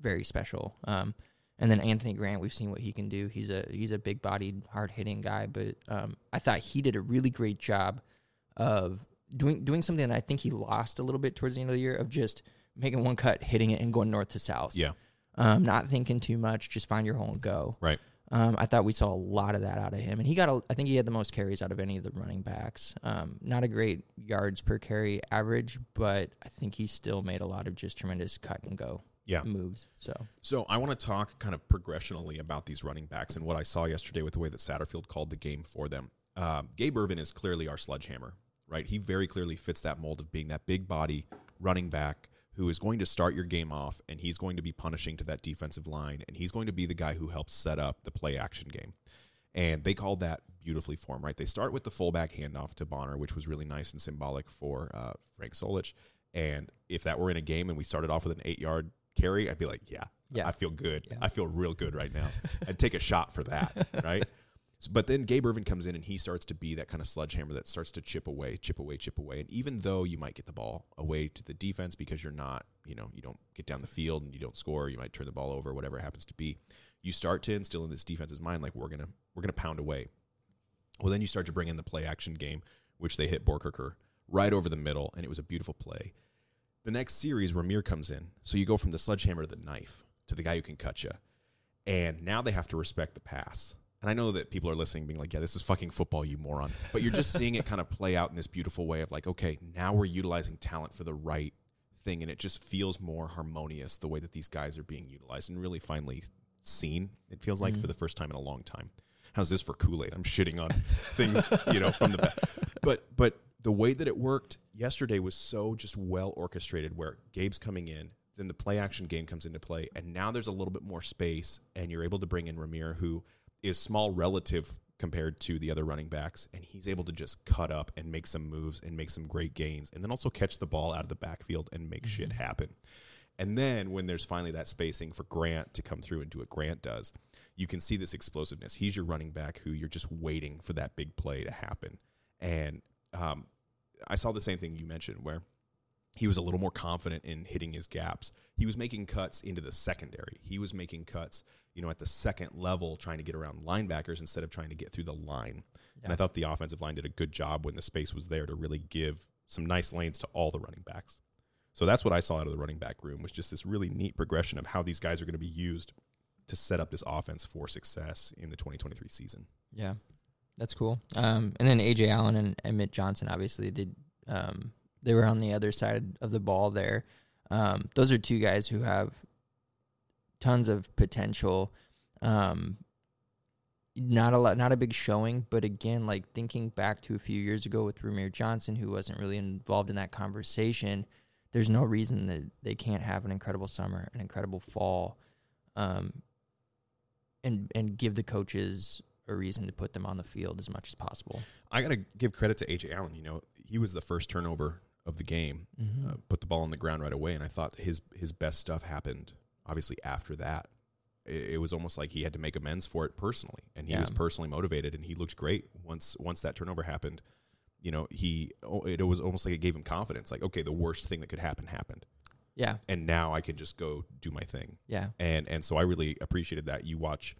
very special. Um, and then Anthony Grant, we've seen what he can do. He's a he's a big bodied, hard hitting guy, but um, I thought he did a really great job of doing doing something that I think he lost a little bit towards the end of the year of just making one cut, hitting it, and going north to south. Yeah. Um, not thinking too much, just find your hole and go. Right. Um, I thought we saw a lot of that out of him, and he got. A, I think he had the most carries out of any of the running backs. Um, not a great yards per carry average, but I think he still made a lot of just tremendous cut and go Yeah. moves. So So I want to talk kind of progressionally about these running backs and what I saw yesterday with the way that Satterfield called the game for them. Um, Gabe Ervin is clearly our sledgehammer, right? He very clearly fits that mold of being that big body running back who is going to start your game off and he's going to be punishing to that defensive line and he's going to be the guy who helps set up the play action game. And they called that beautifully for him, right? They start with the fullback handoff to Bonner, which was really nice and symbolic for uh, Frank Solich. And if that were in a game and we started off with an eight yard carry, I'd be like, yeah, Yeah. I feel good. Yeah. I feel real good right now. I'd take a shot for that, right? But then Gabe Ervin comes in and he starts to be that kind of sledgehammer that starts to chip away, chip away, chip away. And even though you might get the ball away to the defense because you're not, you know, you don't get down the field and you don't score, you might turn the ball over, whatever happens to be. You start to instill in this defense's mind like we're gonna we're gonna pound away. Well, then you start to bring in the play action game, which they hit Boerkircher right over the middle, and it was a beautiful play. The next series, Rahmir comes in. So you go from the sledgehammer to the knife to the guy who can cut you. And now they have to respect the pass. And I know that people are listening, being like, yeah, this is fucking football, you moron. But you're just seeing it kind of play out in this beautiful way of like, okay, now we're utilizing talent for the right thing. And it just feels more harmonious the way that these guys are being utilized and really finally seen, it feels like, for mm. the first time in a long time. How's this for Kool Aid? I'm shitting on things, you know, from the back. But but the way that it worked, yesterday was so just well orchestrated where Gabe's coming in, then the play action game comes into play, and now there's a little bit more space, and you're able to bring in Rahmir, who is small relative compared to the other running backs, and he's able to just cut up and make some moves and make some great gains, and then also catch the ball out of the backfield and make shit happen. And then when there's finally that spacing for Grant to come through and do what Grant does, you can see this explosiveness. He's your running back who you're just waiting for that big play to happen. And um, I saw the same thing you mentioned where he was a little more confident in hitting his gaps. He was making cuts into the secondary. He was making cuts, you know, at the second level, trying to get around linebackers instead of trying to get through the line. And I thought the offensive line did a good job when the space was there to really give some nice lanes to all the running backs. So that's what I saw out of the running back room was just this really neat progression of how these guys are going to be used to set up this offense for success in the 2023 season. Yeah, that's cool. Um, and then Ajay Allen and Emmett Johnson obviously did. Um, they were on the other side of the ball there. Um, those are two guys who have tons of potential. Um, not a lot, not a big showing, but again, like thinking back to a few years ago with Rahmir Johnson, who wasn't really involved in that conversation. There's no reason that they can't have an incredible summer, an incredible fall, um, and and give the coaches a reason to put them on the field as much as possible. I got to give credit to Ajay Allen. You know, he was the first turnover of the game, Mm-hmm. uh, put the ball on the ground right away, and I thought his his best stuff happened obviously after that. It, it was almost like he had to make amends for it personally, and he Yeah. was personally motivated, and he looked great once once that turnover happened. You know, he oh, it was almost like it gave him confidence. Like, okay, the worst thing that could happen happened, Yeah, and now I can just go do my thing yeah, and and so I really appreciated that. You watch,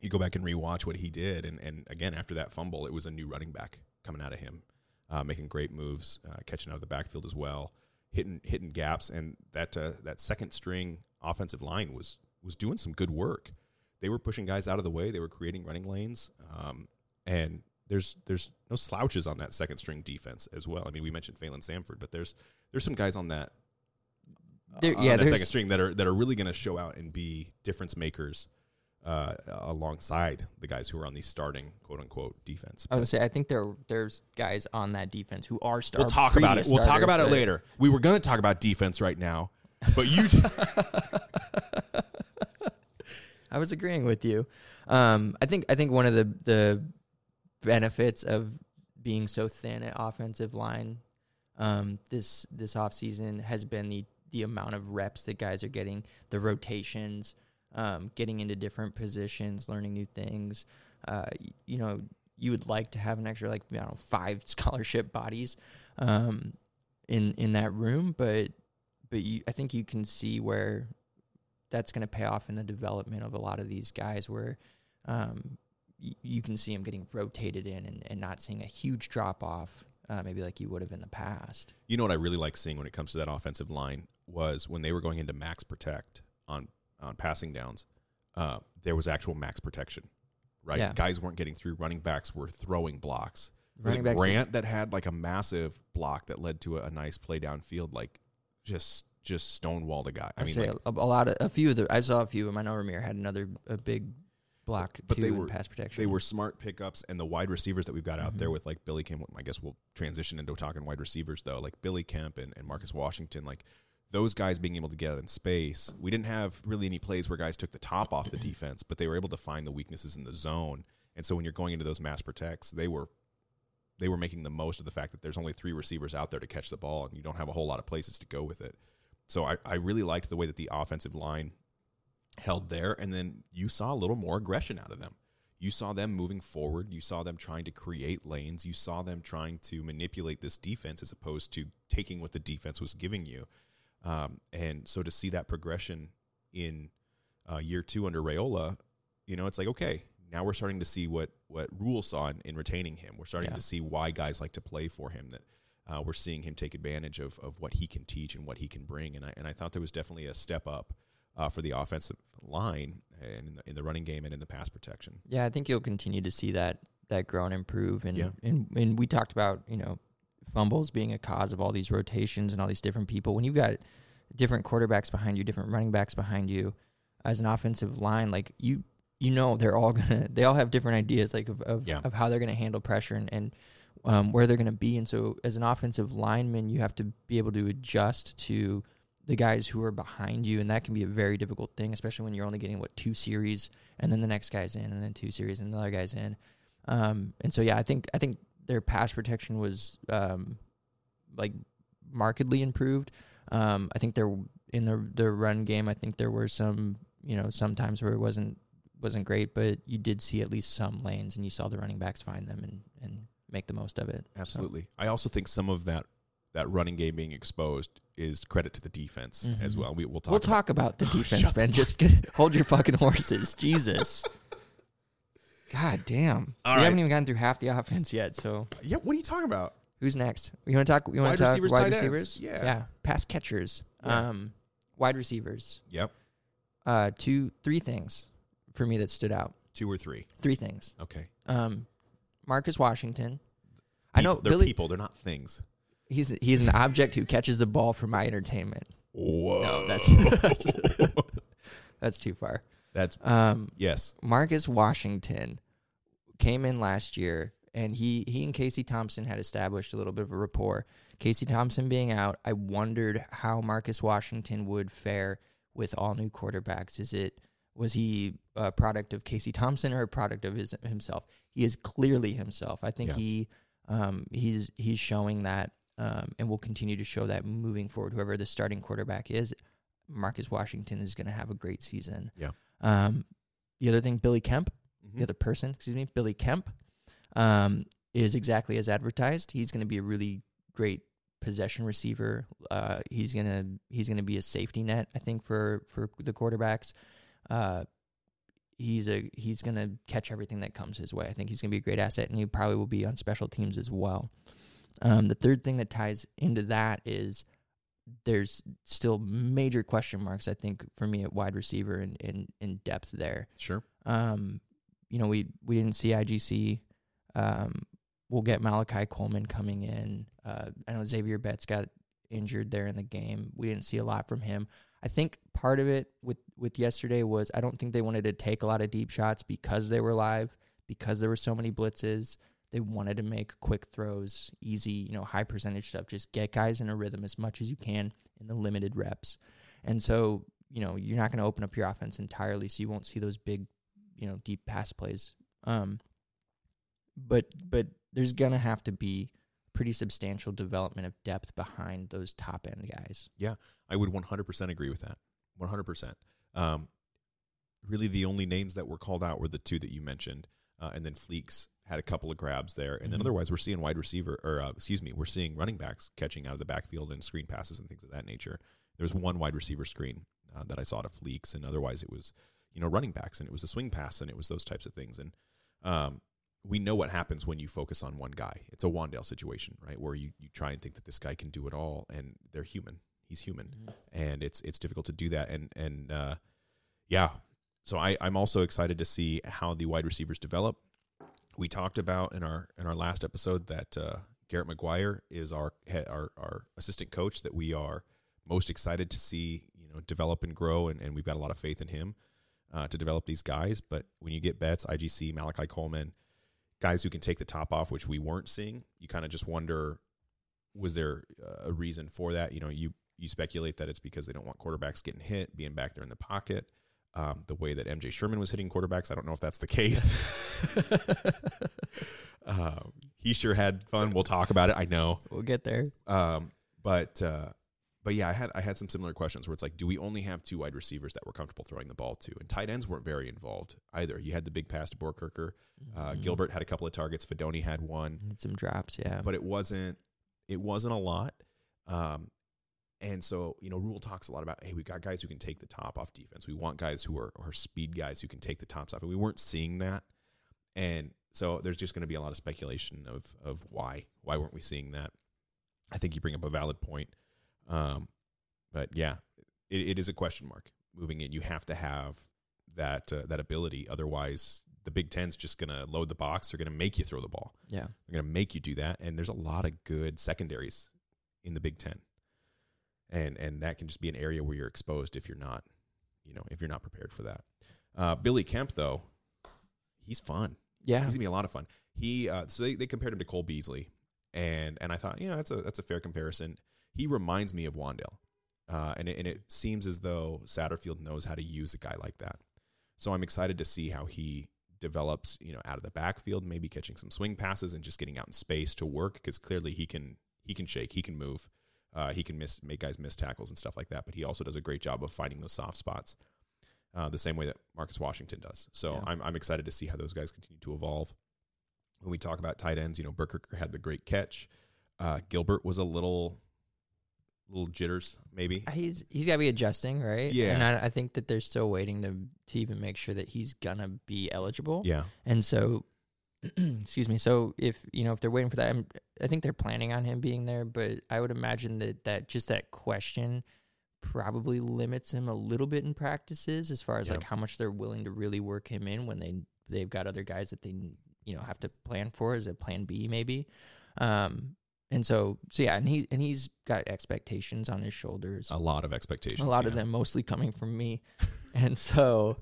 you go back and rewatch what he did, and and again after that fumble, it was a new running back coming out of him, uh, making great moves, uh, catching out of the backfield as well, hitting hitting gaps, and that uh, that second string offensive line was was doing some good work. They were pushing guys out of the way. They were creating running lanes, um, and there's there's no slouches on that second string defense as well. I mean, we mentioned Phalen Sanford, but there's there's some guys on that There- yeah, that second string that are that are really going to show out and be difference makers uh, alongside the guys who are on the starting quote unquote defense. I was gonna say I think there there's guys on that defense who are starting. we'll talk about it. We'll talk about it later. We were going to talk about defense right now, but you I was agreeing with you. Um, I think I think one of the the benefits of being so thin at offensive line um, this this offseason has been the the amount of reps that guys are getting, the rotations, um, getting into different positions, learning new things. Uh, you know, you would like to have an extra like I don't know five scholarship bodies um, in in that room, but but you, I think you can see where that's going to pay off in the development of a lot of these guys where um, y- you can see them getting rotated in and, and not seeing a huge drop off, uh, maybe like you would have in the past. You know what I really like seeing when it comes to that offensive line was when they were going into max protect on on passing downs. Uh, there was actual max protection, right? Yeah. Guys weren't getting through. Running backs were throwing blocks. Was it Grant that had like a massive block that led to a, a nice play downfield, like just just stonewalled a guy. I I mean, say like, a, a lot of a few of the I saw a few of them. I know Rahmir had another a big block but too they in were pass protection. They were smart pickups, and the wide receivers that we've got out Mm-hmm. there with like Billy Kemp. I guess we'll transition into talking wide receivers though, like Billy Kemp and, and Marcus Washington. Like those guys being able to get out in space. We didn't have really any plays where guys took the top off the defense, but they were able to find the weaknesses in the zone. And so when you're going into those max protects, they were they were making the most of the fact that there's only three receivers out there to catch the ball, and you don't have a whole lot of places to go with it. So I, I really liked the way that the offensive line held there, and then you saw a little more aggression out of them. You saw them moving forward. You saw them trying to create lanes. You saw them trying to manipulate this defense as opposed to taking what the defense was giving you. Um, and so to see that progression in uh, year two under Raiola, you know, it's like okay, now we're starting to see what what Rhule saw in, in retaining him. We're starting Yeah. to see why guys like to play for him. That uh, we're seeing him take advantage of of what he can teach and what he can bring. And I and I thought there was definitely a step up uh, for the offensive line and in the, in the running game and in the pass protection. Yeah, I think you'll continue to see that that grow and improve. And Yeah. and and we talked about you know fumbles being a cause of all these rotations and all these different people. When you've got different quarterbacks behind you, different running backs behind you, as an offensive line, like you you know they're all gonna they all have different ideas like of of, Yeah. of how they're gonna handle pressure and, and um, where they're going to be. And so, as an offensive lineman, you have to be able to adjust to the guys who are behind you, and that can be a very difficult thing, especially when you're only getting what two series, and then the next guy's in, and then two series, and another guy's in. Um, and so, yeah, I think I think their pass protection was um, like markedly improved. Um, I think there in the the run game, I think there were some you know sometimes where it wasn't wasn't great, but you did see at least some lanes, and you saw the running backs find them and and make the most of it. So, Absolutely. I also think some of that that running game being exposed is credit to the defense as Mhm. well. We, we'll talk. we'll about- talk about the Oh, defense, Ben. Just get, hold your fucking horses, Jesus. God damn, All we right. haven't even gotten through half the offense yet. So Yeah. What are you talking about? who's next? You want to talk? You want to talk receivers, wide tight ends. receivers? Yeah. yeah, pass catchers, Yeah. um, wide receivers. Yep. Uh, two, three things for me that stood out. Two or three. Three things. Okay. Um, Marcus Washington. I know People- they're Billy. people. They're not things. He's he's an object who catches the ball for my entertainment. Whoa. that's- that's- That's too far. That's Um, yes. Marcus Washington came in last year, and he he and Casey Thompson had established a little bit of a rapport. Casey Thompson being out, I wondered how Marcus Washington would fare with all new quarterbacks. Is it was he a product of Casey Thompson or a product of his himself? He is clearly himself. I think Yeah. he um, he's he's showing that, um, and will continue to show that moving forward. Whoever the starting quarterback is, Marcus Washington is going to have a great season. Yeah. Um, the other thing, Billy Kemp, Mhm. the other person, excuse me, Billy Kemp, um, is exactly as advertised. He's going to be a really great possession receiver. Uh, he's gonna he's gonna be a safety net, I think, for for the quarterbacks. Uh, he's a he's gonna catch everything that comes his way. I think he's gonna be a great asset, and he probably will be on special teams as well. Um, the third thing that ties into that is there's still major question marks. I think for me at wide receiver and in, in depth there. Sure. Um, you know, we we didn't see IGC. Um, we'll get Malachi Coleman coming in. Uh, I know Xavier Betts got injured there in the game. We didn't see a lot from him. I think part of it with with yesterday was I don't think they wanted to take a lot of deep shots because they were live, because there were so many blitzes. They wanted to make quick throws, easy, you know, high percentage stuff. Just get guys in a rhythm as much as you can in the limited reps. And so, you know, you're not going to open up your offense entirely, so you won't see those big, you know, deep pass plays. Um, but but there's gonna have to be pretty substantial development of depth behind those top end guys. Yeah, I would 100% agree with that. 100%. Um, really, the only names that were called out were the two that you mentioned, uh, and then Fleeks had a couple of grabs there, and then Mhm. otherwise we're seeing wide receiver, or uh, excuse me, we're seeing running backs catching out of the backfield and screen passes and things of that nature. There was one wide receiver screen uh, that I saw to Fleeks, and otherwise it was you know running backs, and it was a swing pass, and it was those types of things, and um, we know what happens when you focus on one guy. It's a Wandale situation, right, where you you try and think that this guy can do it all, and they're human. He's human and it's it's difficult to do that. And and uh, yeah, so I I'm also excited to see how the wide receivers develop. We talked about in our in our last episode that uh, Garrett McGuire is our our our assistant coach that we are most excited to see you know develop and grow, and, and we've got a lot of faith in him uh, to develop these guys. But when you get Betts, IGC, Malachi Coleman, guys who can take the top off, which we weren't seeing, you kind of just wonder was there uh, a reason for that? You know, you you speculate that it's because they don't want quarterbacks getting hit, being back there in the pocket. Um, the way that MJ Sherman was hitting quarterbacks, I don't know if that's the case. um, he sure had fun. We'll talk about it. I know, We'll get there. um, but uh, but yeah, I had I had some similar questions where it's like, do we only have two wide receivers that we're comfortable throwing the ball to? And tight ends weren't very involved either. You had the big pass to Boerkircher. Uh, Mhm. Gilbert had a couple of targets. Fidone had one Need some drops, yeah. but it wasn't it wasn't a lot. Um, and so you know, Rhule talks a lot about hey, we've got guys who can take the top off defense. We want guys who are, are speed guys who can take the tops off, and we weren't seeing that. And so there's just going to be a lot of speculation of of why why weren't we seeing that? I think you bring up a valid point. Um, but yeah, it, it is a question mark moving in. You have to have that uh, that ability, otherwise the Big Ten's just going to load the box. They're going to make you throw the ball. yeah. They're going to make you do that, and there's a lot of good secondaries in the Big Ten, and and that can just be an area where you're exposed if you're not, you know, if you're not prepared for that. Uh, Billy Kemp, though, he's fun. Yeah. He's gonna be a lot of fun. He uh, so they, they compared him to Cole Beasley, and and I thought you know that's a that's a fair comparison. He reminds me of Wandale, uh, and it, and it seems as though Satterfield knows how to use a guy like that. So I'm excited to see how he develops, you know, out of the backfield, maybe catching some swing passes and just getting out in space to work because clearly he can he can shake, he can move, uh, he can miss make guys miss tackles and stuff like that. But he also does a great job of finding those soft spots, uh, the same way that Marcus Washington does. So Yeah. I'm I'm excited to see how those guys continue to evolve. When we talk about tight ends, you know, Boerkircher had the great catch. Uh, Gilbert was a little little jitters, maybe. He's he's got to be adjusting, right? Yeah. and I, I think that they're still waiting to to even make sure that he's gonna be eligible. Yeah. And so, excuse me. So if you know if they're waiting for that, I'm, I think they're planning on him being there. But I would imagine that that just that question probably limits him a little bit in practices as far as Yeah. like how much they're willing to really work him in when they they've got other guys that they you know have to plan for as a plan B maybe. Um, and so so yeah, and he and he's got expectations on his shoulders A lot of expectations. a lot of them mostly coming from me and so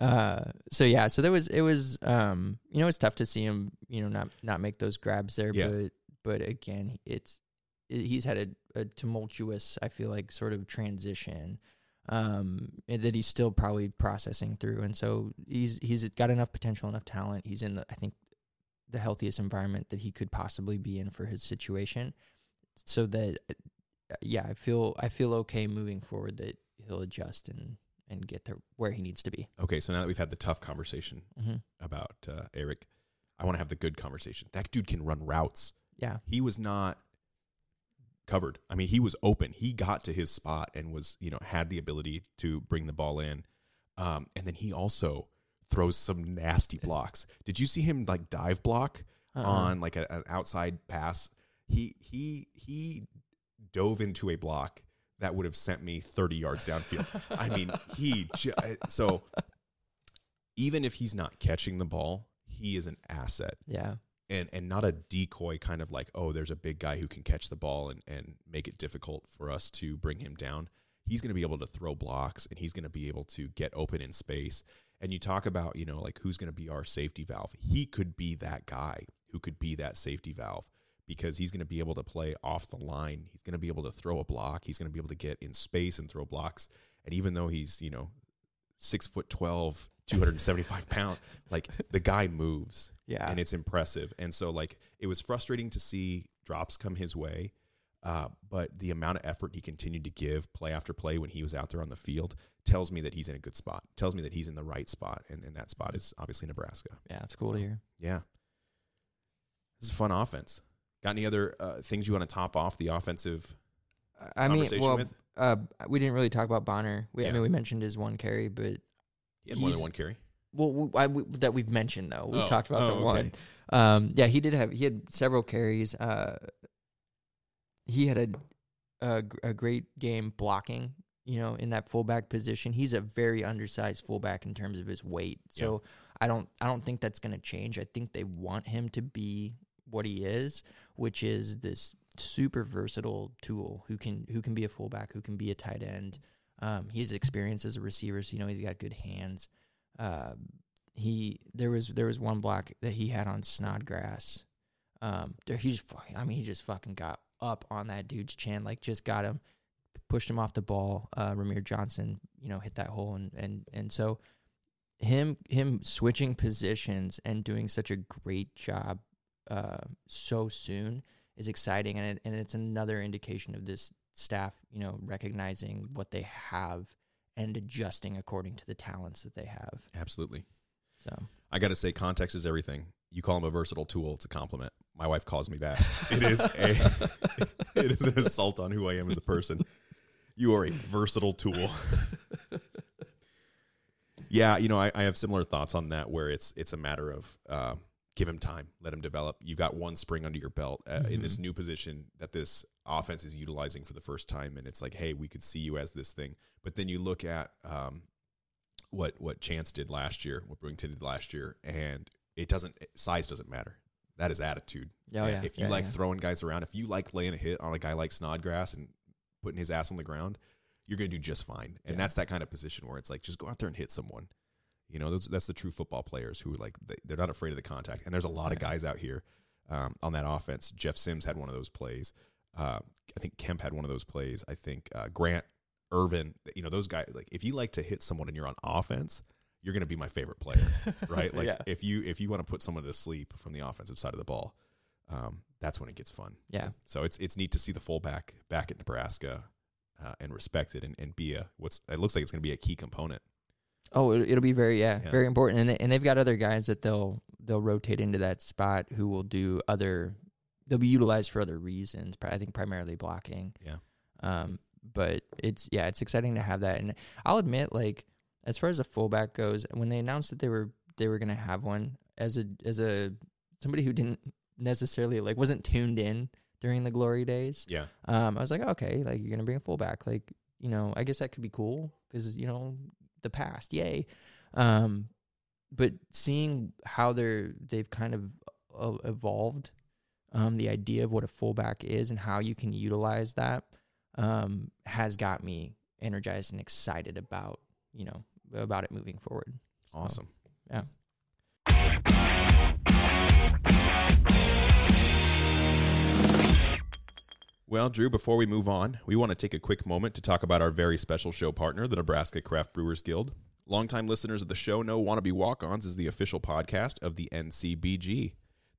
uh so yeah so there was it was um you know it's tough to see him you know not not make those grabs there Yeah. but but again it's it, he's had a, a tumultuous i feel like sort of transition um and that he's still probably processing through and so he's he's got enough potential enough talent he's in the i think the healthiest environment that he could possibly be in for his situation so that yeah i feel i feel okay moving forward that he'll adjust and and get to where he needs to be Okay, so now that we've had the tough conversation mm-hmm. about uh, Arik, I want to have the good conversation. That dude can run routes. yeah He was not covered. I mean, he was open. He got to his spot and was, you know, had the ability to bring the ball in. Um, and then he also throws some nasty blocks. Did you see him like dive block Uh-uh. on like a, an outside pass? He he he dove into a block that would have sent me 30 yards downfield. I mean, he ju- uh, so even if he's not catching the ball, he is an asset yeah and and not a decoy kind of like oh there's a big guy who can catch the ball and and make it difficult for us to bring him down he's going to be able to throw blocks and he's going to be able to get open in space and you talk about you know like who's going to be our safety valve he could be that guy who could be that safety valve because he's going to be able to play off the line. He's going to be able to throw a block. He's going to be able to get in space and throw blocks. And even though he's you know six foot 12 275 pound like the guy moves yeah. and it's impressive. And so, like, it was frustrating to see drops come his way, uh, but the amount of effort he continued to give play after play when he was out there on the field tells me that he's in a good spot. Tells me that he's in the right spot, and, and that spot is obviously Nebraska. yeah it's cool to hear Yeah, this is a fun offense. Got any other uh, things you want to top off the offensive i mean well uh we didn't really talk about bonner we, i mean we mentioned his one carry but He had more than one carry. well we, I, we, that we've mentioned though we Oh, talked about oh, the okay. one um yeah he did have he had several carries uh he had a, a a great game blocking you know in that fullback position. He's a very undersized fullback in terms of his weight. So i don't i don't think that's going to change. I think they want him to be what he is which is this super versatile tool who can who can be a fullback who can be a tight end. Um, he has experience as a receiver so you know he's got good hands. Uh, he there was there was one block that he had on Snodgrass. Um, there he just I mean he just fucking got up on that dude's chin, like just got him, pushed him off the ball. Uh, Rahmir Johnson, you know, hit that hole and and and so him him switching positions and doing such a great job uh, so soon is exciting and it, and it's another indication of this staff, you know, recognizing what they have and adjusting according to the talents that they have. Absolutely. So I got to say, context is everything. You call him a versatile tool; it's a compliment. My wife calls me that. It is a, it is an assault on who I am as a person. You are a versatile tool. yeah, you know, I, I have similar thoughts on that. Where it's it's a matter of uh, give him time, let him develop. You got one spring under your belt uh, in this new position that this offense is utilizing for the first time, and it's like, hey, we could see you as this thing. But then you look at um, what what Chance did last year, what Brewington did last year, and it doesn't size doesn't matter. That is attitude. Oh, yeah. If you Yeah, like yeah. throwing guys around, if you like laying a hit on a guy like Snodgrass and putting his ass on the ground, you're going to do just fine. And Yeah. that's that kind of position where it's like just go out there and hit someone. You know, those, that's the true football players who like they, they're not afraid of the contact. And there's a lot of guys out here um, on that offense. Jeff Sims had one of those plays. Uh, I think Kemp had one of those plays. I think uh, Grant Ervin. You know, those guys. Like, if you like to hit someone and you're on offense, you're going to be my favorite player, right? Like, Yeah. if you if you want to put someone to sleep from the offensive side of the ball, um, that's when it gets fun. Yeah. So it's it's neat to see the fullback back at Nebraska uh, and respected and, and be a what's it looks like it's going to be a key component. Oh, it, it'll be very yeah, Yeah. very important, and they, and they've got other guys that they'll they'll rotate into that spot who will do other. They'll be utilized for other reasons. I think primarily blocking. Yeah. Um, but it's yeah, it's exciting to have that, and I'll admit, like as far as a fullback goes, when they announced that they were they were gonna have one as a as a somebody who didn't necessarily like wasn't tuned in during the glory days. Yeah. Um, I was like, okay, like you're gonna bring a fullback, like you know, I guess that could be cool because you know the past, yay. Um, but seeing how they're they've kind of uh, evolved, um, the idea of what a fullback is and how you can utilize that, um, has got me energized and excited about you know about it moving forward. So, Awesome. yeah. Well, Drew, before we move on, we want to take a quick moment to talk about our very special show partner, the Nebraska Craft Brewers Guild. Longtime listeners of the show know Wannabe Walk Ons is the official podcast of the NCBG.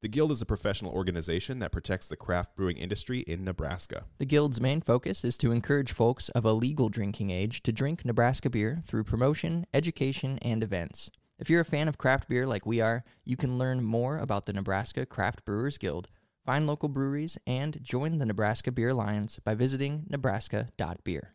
The Guild is a professional organization that protects the craft brewing industry in Nebraska. The Guild's main focus is to encourage folks of a legal drinking age to drink Nebraska beer through promotion, education, and events. If you're a fan of craft beer like we are, you can learn more about the Nebraska Craft Brewers Guild, find local breweries, and join the Nebraska Beer Alliance by visiting nebraska.beer.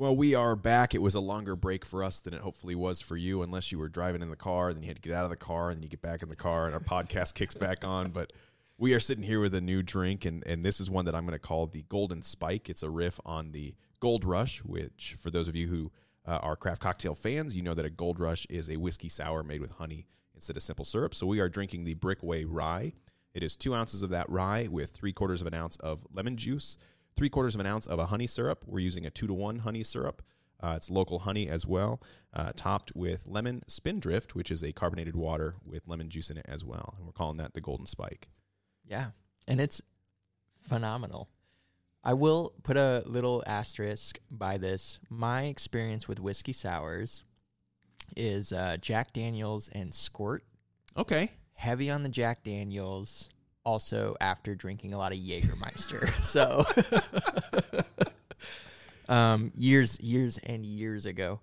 Well, we are back. It was a longer break for us than it hopefully was for you, unless you were driving in the car, then you had to get out of the car, and then you get back in the car, and our podcast kicks back on. But we are sitting here with a new drink, and, and this is one that I'm going to call the Golden Spike. It's a riff on the Gold Rush, which, for those of you who uh, are craft cocktail fans, you know that a Gold Rush is a whiskey sour made with honey instead of simple syrup. So we are drinking the Brickway Rye. It is two ounces of that rye with three quarters of an ounce of lemon juice, three quarters of an ounce of a honey syrup. We're using a two to one honey syrup. Uh, it's local honey as well, uh, topped with lemon spindrift, which is a carbonated water with lemon juice in it as well. And we're calling that the Golden Spike. Yeah, and it's phenomenal. I will put a little asterisk by this. My experience with whiskey sours is uh, Jack Daniels and Squirt. Okay. Heavy on the Jack Daniels. Also, after drinking a lot of Jägermeister, so um, years, years and years ago.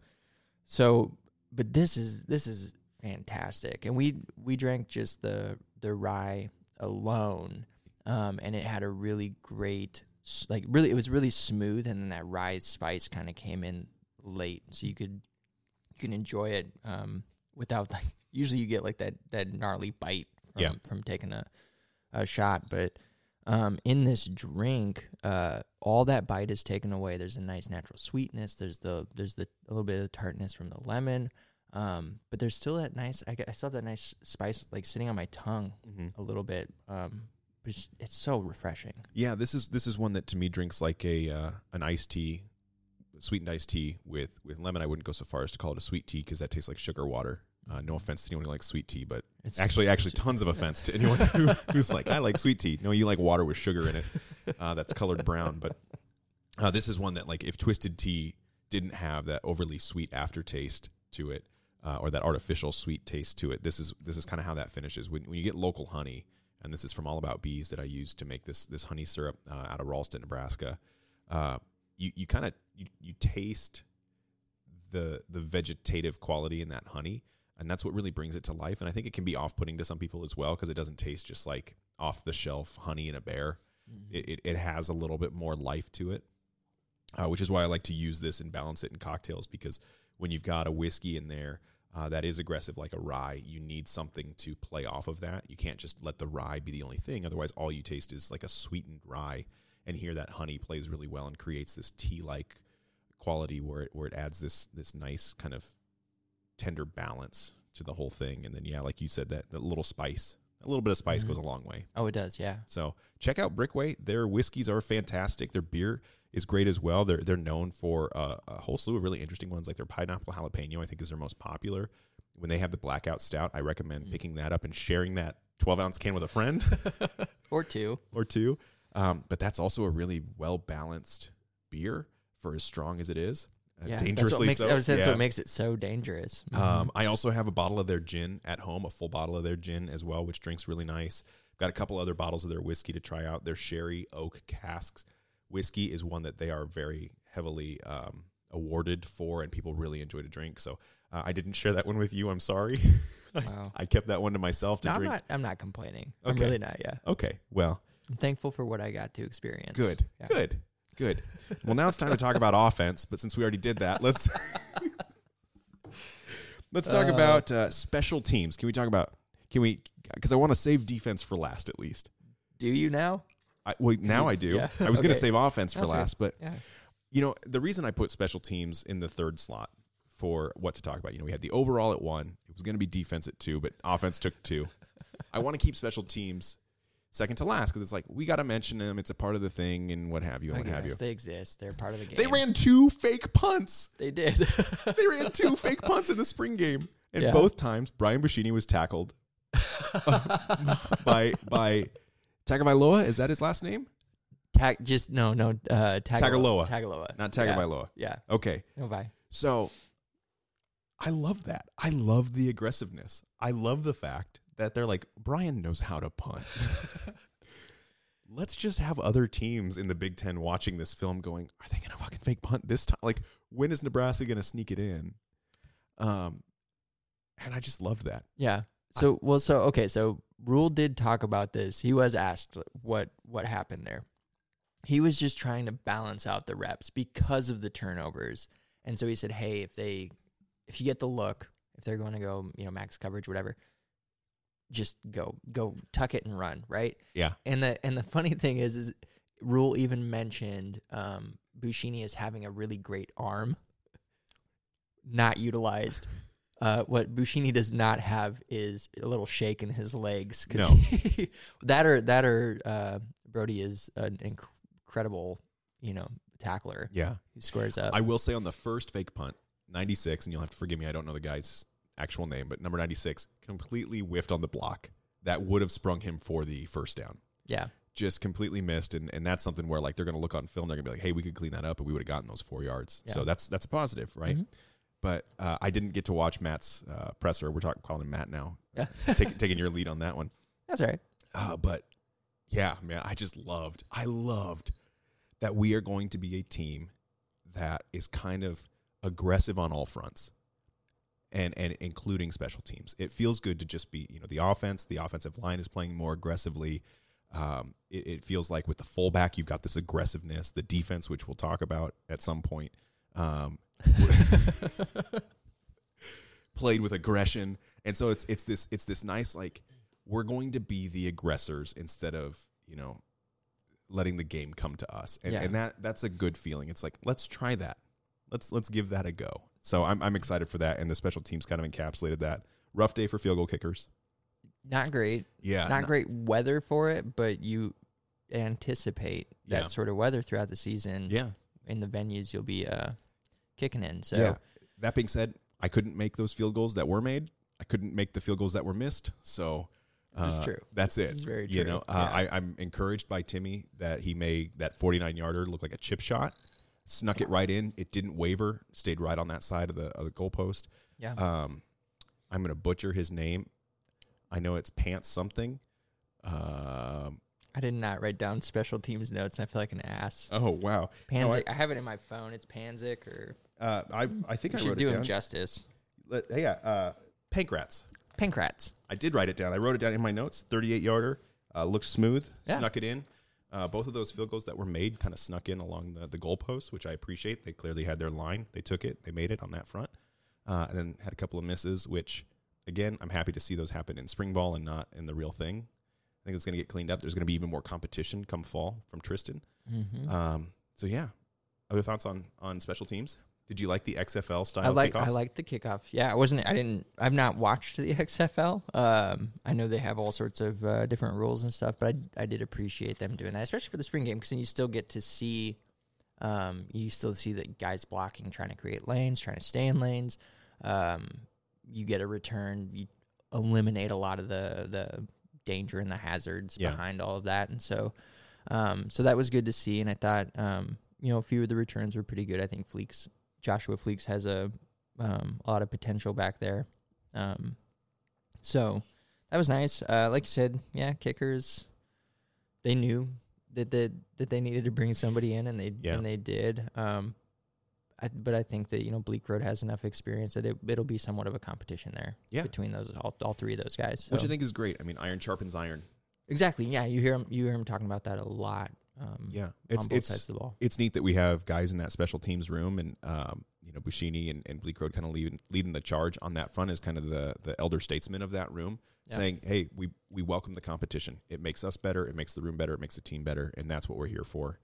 So, but this is this is fantastic, and we we drank just the the rye alone, um, and it had a really great like really it was really smooth, and then that rye spice kind of came in late, so you could you can enjoy it um, without like usually you get like that that gnarly bite from, Yeah. from taking a a shot, but um, in this drink, uh, all that bite is taken away. There's a nice natural sweetness. There's the there's the a little bit of tartness from the lemon, um, but there's still that nice. I, I still have that nice spice like sitting on my tongue a little bit. Um, but it's, it's so refreshing. Yeah, this is this is one that to me drinks like a uh, an iced tea, sweetened iced tea with with lemon. I wouldn't go so far as to call it a sweet tea because that tastes like sugar water. Uh, no offense to anyone who likes sweet tea, but It's actually, actually, tons of offense to anyone who, who's like, I like sweet tea. No, you like water with sugar in it uh, that's colored brown. But uh, this is one that, like, if twisted tea didn't have that overly sweet aftertaste to it, uh, or that artificial sweet taste to it, this is this is kind of how that finishes. When, when you get local honey, and this is from All About Bees that I used to make this this honey syrup uh, out of Ralston, Nebraska. Uh, you you kind of you, you taste the the vegetative quality in that honey and that's what really brings it to life. And i think it can be off-putting to some people as well because it doesn't taste just like off the shelf honey in a bear. It, it, it has a little bit more life to it uh, which is why i like to use this and balance it in cocktails because when you've got a whiskey in there uh, that is aggressive like a rye you need something to play off of that. You can't just let the rye be the only thing otherwise all you taste is like a sweetened rye. And here that honey plays really well and creates this tea-like quality where it where it adds this this nice kind of tender balance to the whole thing and then yeah like you said that that little spice A little bit of spice goes a long way. Oh, it does. Yeah. So check out Brickway. Their whiskeys are fantastic. Their beer is great as well. They're they're known for uh, a whole slew of really interesting ones, like their pineapple jalapeno. I think is their most popular. When they have the blackout stout, I recommend picking that up and sharing that 12 ounce can with a friend Or two. or two. Um, but that's also a really well balanced beer for as strong as it is. Uh, Yeah. That's what dangerously makes, so. That's Yeah. what makes it so dangerous. Um, I also have a bottle of their gin at home, a full bottle of their gin as well, which drinks really nice. Got a couple other bottles of their whiskey to try out. Their sherry oak casks whiskey is one that they are very heavily um, awarded for, and people really enjoy to drink. So uh, I didn't share that one with you. I'm sorry. Wow. I kept that one to myself to No, I'm drink. not. I'm not complaining. I'm really not. Yeah. Okay, well, I'm thankful for what I got to experience. good, Yeah. good, good. Well, now it's time to talk about offense. But since we already did that, let's let's talk about uh, special teams. Can we talk about? Can we? Because I want to save defense for last, at least. Do you now? I, well, now I do. yeah. I was going to save offense for That's right. last, but Yeah. you know the reason I put special teams in the third slot for what to talk about. You know, we had the overall at one. It was going to be defense at two, but offense took two. I want to keep special teams second to last because it's like we got to mention them. It's a part of the thing and what have you and I what have you. they exist. They're part of the game. They ran two fake punts. They did. They ran two fake punts in the spring game, and Yeah. both times Brian Buschini was tackled by by Tagovailoa. Is that his last name? Tag, just no, no. Uh, Tagaloa. Tagaloa. Tagaloa. Not Yeah. Tagovailoa. Yeah. Okay, No, bye. so I love that. I love the aggressiveness. I love the fact that they're like Brian knows how to punt. Let's just have other teams in the Big Ten watching this film, going, "Are they going to fucking fake punt this time? Like, when is Nebraska going to sneak it in?" Um, and I just loved that. Yeah. So well, so okay. So Rhule did talk about this. He was asked what what happened there. He was just trying to balance out the reps because of the turnovers, and so he said, "Hey, if they, if you get the look, if they're going to go, you know, max coverage, whatever, just go, go, tuck it and run, right?" Yeah, And the and the funny thing is, is Rhule even mentioned um, Buschini as having a really great arm, not utilized. Uh, what Buschini does not have is a little shake in his legs. 'cause No. that or that or uh, Brody is an inc- incredible, you know, tackler. yeah. He squares up. I will say on the first fake punt, 96, and you'll have to forgive me, I don't know the guy's actual name, but number 96 completely whiffed on the block. That would have sprung him for the first down. yeah, Just completely missed, and, and that's something where like they're going to look on film, they're going to be like, "Hey, we could clean that up, and we would have gotten those four yards." So that's that's positive, right? Mhm. But uh, I didn't get to watch Matt's uh, presser. We're talking calling him Matt now. yeah. Take, taking your lead on that one. That's all right. Uh, but yeah, man, I just loved, I loved that we are going to be a team that is kind of aggressive on all fronts and, and including special teams. It feels good to just be, you know, the offense, the offensive line is playing more aggressively. Um, it, it feels like with the fullback, you've got this aggressiveness, the defense, which we'll talk about at some point. Um, played with aggression, and so it's it's this it's this nice like we're going to be the aggressors instead of you know letting the game come to us, and, Yeah. and that that's a good feeling. It's like let's try that, let's let's give that a go. So I'm I'm excited for that, and the special teams kind of encapsulated that. Rough day for field goal kickers. Not great. Yeah, not no- great weather for it, but you anticipate that Yeah. sort of weather throughout the season. Yeah, in the venues you'll be uh, kicking in. So yeah. That being said, I couldn't make those field goals that were made. I couldn't make the field goals that were missed. So This uh, true. That's it. This is very true. You know, uh, Yeah. I, I'm encouraged by Timmy that he made that 49 yarder look like a chip shot, snuck it right in. It didn't waver, stayed right on that side of the of the goalpost. yeah, Um, I'm gonna butcher his name. I know it's Pants something. Um, I did not write down special teams notes, and I feel like an ass. oh wow, No, Panzik, I, have it in my phone. It's Panzik, or I, uh, I I think I I should do him justice. Let- hey, yeah, uh, Pankrats. Pankrats. I did write it down. I wrote it down in my notes. 38 yarder, uh, looked smooth, Yeah. snuck it in. Uh, both of those field goals that were made kind of snuck in along the, the goalpost, which I appreciate. They clearly had their line. They took it. They made it on that front. Uh, and then had a couple of misses, which, again, I'm happy to see those happen in spring ball and not in the real thing. I think it's going to get cleaned up. There's going to be even more competition come fall from Tristan. Mm-hmm. Um, so, yeah. Other thoughts on, on special teams? Did you like the XFL style? I like? I like the kickoff. Yeah, I wasn't. I didn't. I've not watched the XFL. Um, I know they have all sorts of uh, different rules and stuff, but I I did appreciate them doing that, especially for the spring game, because then you still get to see, um, you still see the guys blocking, trying to create lanes, trying to stay in lanes. Um, you get a return. You eliminate a lot of the the danger and the hazards Yeah. behind all of that, and so, um, so that was good to see. And I thought, um, you know, a few of the returns were pretty good. I think Fleeks Joshua Fleeks has a um, a lot of potential back there. Um, so that was nice. Uh, like you said, yeah, kickers. They knew that that that they needed to bring somebody in, and they Yeah. and they did. Um, I, but I think that you know Bleekrode has enough experience that it it'll be somewhat of a competition there Yeah. between those all, all three of those guys. which I think is great. I mean, iron sharpens iron. exactly. Yeah, you hear him you hear him talking about that a lot. Um, Yeah, it's both it's sides of the ball. it's neat that we have guys in that special teams room, and um, you know Buschini and, and Bleekrode kind of leading, leading the charge on that front as kind of the the elder statesman of that room, Yeah. saying, "Hey, we we welcome the competition. It makes us better. It makes the room better. It makes the team better, and that's what we're here for."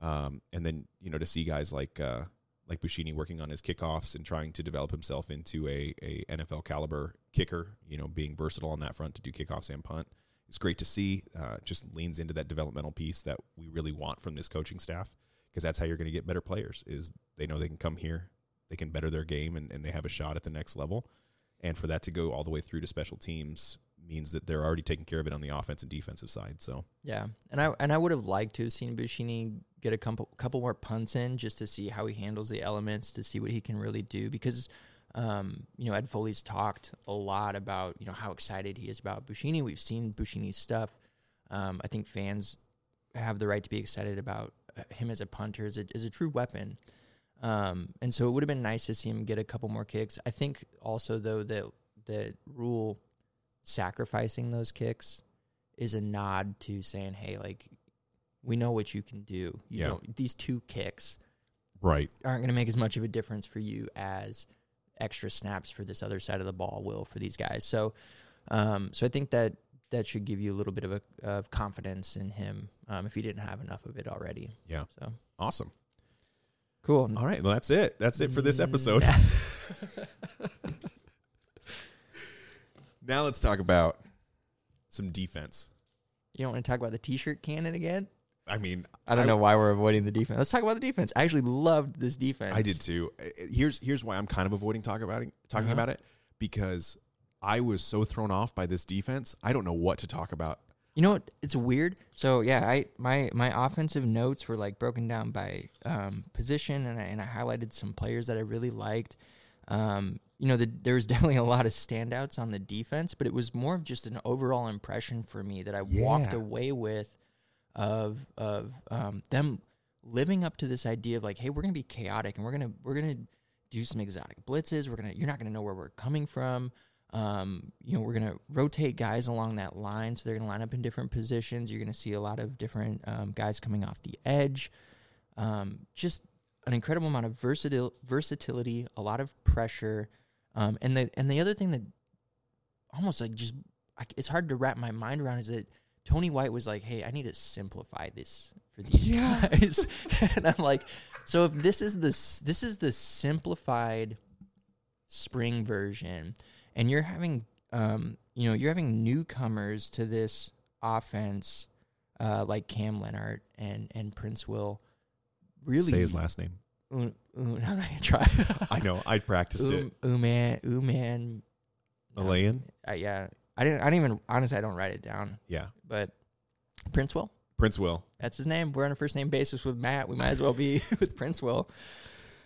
Um, and then you know to see guys like uh, like Buschini working on his kickoffs and trying to develop himself into a, a NFL caliber kicker, you know, being versatile on that front to do kickoffs and punt. It's great to see. Uh, just leans into that developmental piece that we really want from this coaching staff because that's how you're going to get better players. Is they know they can come here, they can better their game, and, and they have a shot at the next level. And for that to go all the way through to special teams means that they're already taking care of it on the offense and defensive side. So Yeah, and I and I would have liked to have seen Buschini get a couple couple more punts in just to see how he handles the elements, to see what he can really do. Because, um, you know, Ed Foley's talked a lot about you know how excited he is about Buschini. We've seen Buschini's stuff. Um, I think fans have the right to be excited about uh, him as a punter, as a, a true weapon. Um, and so it would have been nice to see him get a couple more kicks. I think also though that the Rhule sacrificing those kicks is a nod to saying, "Hey, like we know what you can do. You Yeah. don't these two kicks right, aren't going to make as much of a difference for you as extra snaps for this other side of the ball will for these guys." So, um, so I think that that should give you a little bit of a of confidence in him um, if you didn't have enough of it already. yeah, So awesome. cool. All right, well that's it. That's it for this episode. now let's talk about some defense. You don't want to talk about the t-shirt cannon again? I mean, I don't know why we're avoiding the defense. Let's talk about the defense. I actually loved this defense. I did too. Here's here's why I'm kind of avoiding talk about it, talking Uh-huh. about it because I was so thrown off by this defense. I don't know what to talk about. You know what? It's weird. So yeah, I my my offensive notes were like broken down by um, position, and I, and I highlighted some players that I really liked. Um, you know, the, there was definitely a lot of standouts on the defense, but it was more of just an overall impression for me that I walked away with of of um, them living up to this idea of like, hey, we're gonna be chaotic, and we're gonna we're gonna do some exotic blitzes. We're gonna you're not gonna know where we're coming from. Um, you know, we're gonna rotate guys along that line, so they're gonna line up in different positions. You're gonna see a lot of different um, guys coming off the edge. Um, just an incredible amount of versatil- versatility, a lot of pressure, um, and the and the other thing that almost like just I, it's hard to wrap my mind around is that Tony White was like, "Hey, I need to simplify this for these guys," and I'm like, "So if this is the this is the simplified spring version, and you're having um, you know you're having newcomers to this offense uh, like Cam Leonard and and Prince Will really Say his last name. U- U- I'm not gonna try. I know. I practiced it. Um, Uman, Uman. Elaine. Uh, yeah, I didn't. I didn't even. Honestly, I don't write it down. Yeah. But Prince Will, Prince Will. that's his name. We're on a first name basis with Matt. We might as well be with Prince Will.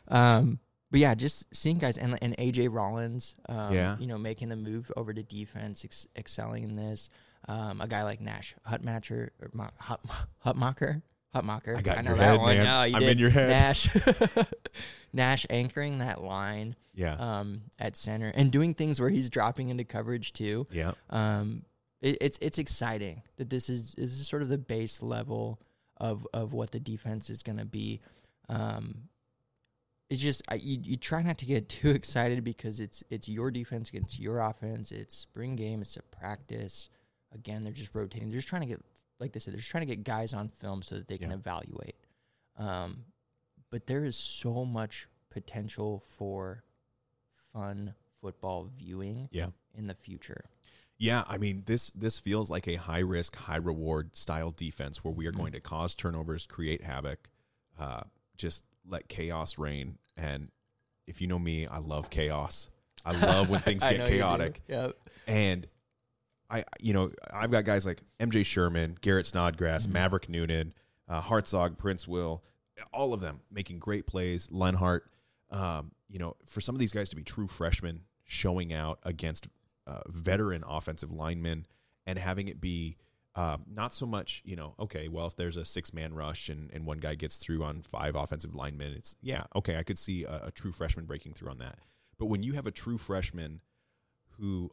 Um, but yeah, just seeing guys and and AJ Rollins. Um, Yeah. you know, making the move over to defense, ex- excelling in this. Um, a guy like Nash Hutmacher or Hut, Hutmacher. Hutmacher. I got in know your that head, one. man. No, you I'm did. in your head. Nash. Nash anchoring that line Yeah. um, at center and doing things where he's dropping into coverage too. yeah. Um, it, it's it's exciting that this is this is sort of the base level of of what the defense is going to be. Um, it's just I, you you try not to get too excited because it's it's your defense against your offense. It's spring game. It's a practice. Again, they're just rotating. They're just trying to get like they said. They're just trying to get guys on film so that they can Yeah. evaluate. Um, but there is so much potential for fun football viewing Yeah. in the future. Yeah, I mean this this feels like a high risk, high reward style defense where we are going to cause turnovers, create havoc, uh, just let chaos reign. And if you know me, I love chaos. I love when things get know you do. chaotic. Yep. And I, you know, I've got guys like MJ Sherman, Garrett Snodgrass, Maverick Noonan, uh, Hartzog, Prince Will, all of them making great plays. Lenhart, um, you know, for some of these guys to be true freshmen showing out against uh, veteran offensive linemen and having it be um, not so much, you know, okay, well, if there's a six man rush and, and one guy gets through on five offensive linemen, it's, yeah, okay, I could see a, a true freshman breaking through on that. But when you have a true freshman who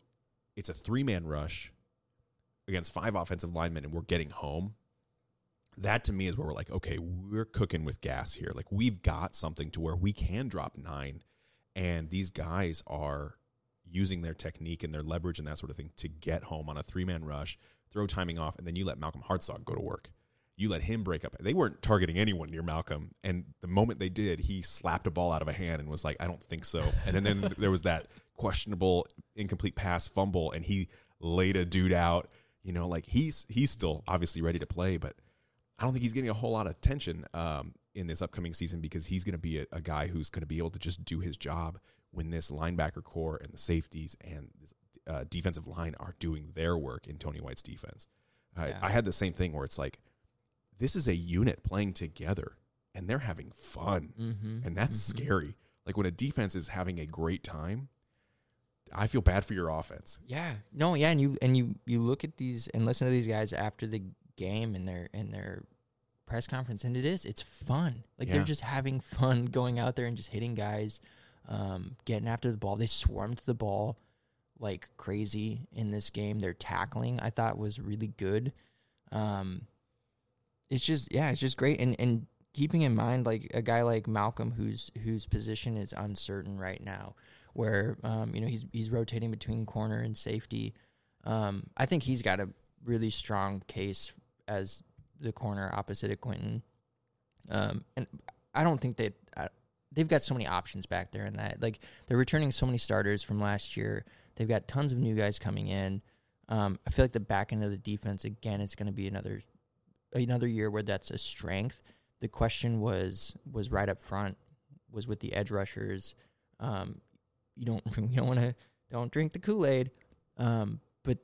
it's a three man rush against five offensive linemen and we're getting home, that to me is where we're like, okay, we're cooking with gas here. Like we've got something to where we can drop nine, and these guys are using their technique and their leverage and that sort of thing to get home on a three man rush, throw timing off, and then you let Malcolm Hartzog go to work. You let him break up. They weren't targeting anyone near Malcolm, and the moment they did, he slapped a ball out of a hand and was like, "I don't think so." And then, then there was that questionable incomplete pass fumble, and he laid a dude out. You know, like he's he's still obviously ready to play, but I don't think he's getting a whole lot of attention um, in this upcoming season because he's going to be a, a guy who's going to be able to just do his job when this linebacker core and the safeties and this uh, defensive line are doing their work in Tony White's defense. I, I had the same thing where it's like, this is a unit playing together and they're having fun. Mm-hmm. And that's scary. Like when a defense is having a great time, I feel bad for your offense. Yeah. No, yeah, and you and you you look at these and listen to these guys after the game and their and their press conference and it is it's fun. Like Yeah. they're just having fun going out there and just hitting guys, um, getting after the ball. They swarmed the ball like crazy in this game. Their tackling I thought was really good. Um it's just yeah, it's just great and and keeping in mind like a guy like Malcolm whose whose position is uncertain right now where um, you know he's he's rotating between corner and safety. Um, I think he's got a really strong case as the corner opposite of Quentin. Um, and I don't think that uh, they've got so many options back there in that like they're returning so many starters from last year. They've got tons of new guys coming in. Um, I feel like the back end of the defense again, it's going to be another another year where that's a strength. The question was was right up front was with the edge rushers. Um, you don't you don't want to don't drink the Kool Aid. Um, but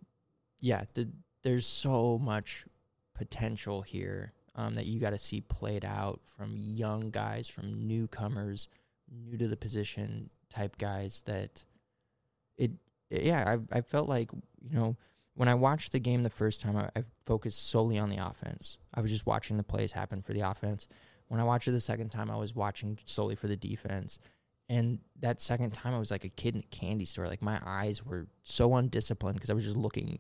yeah, the, there's so much potential here um, that you got to see played out from young guys, from newcomers, new to the position type guys. That it, yeah, I I felt like you know when I watched the game the first time, I, I focused solely on the offense. I was just watching the plays happen for the offense. When I watched it the second time, I was watching solely for the defense. And that second time, I was like a kid in a candy store. Like my eyes were so undisciplined because I was just looking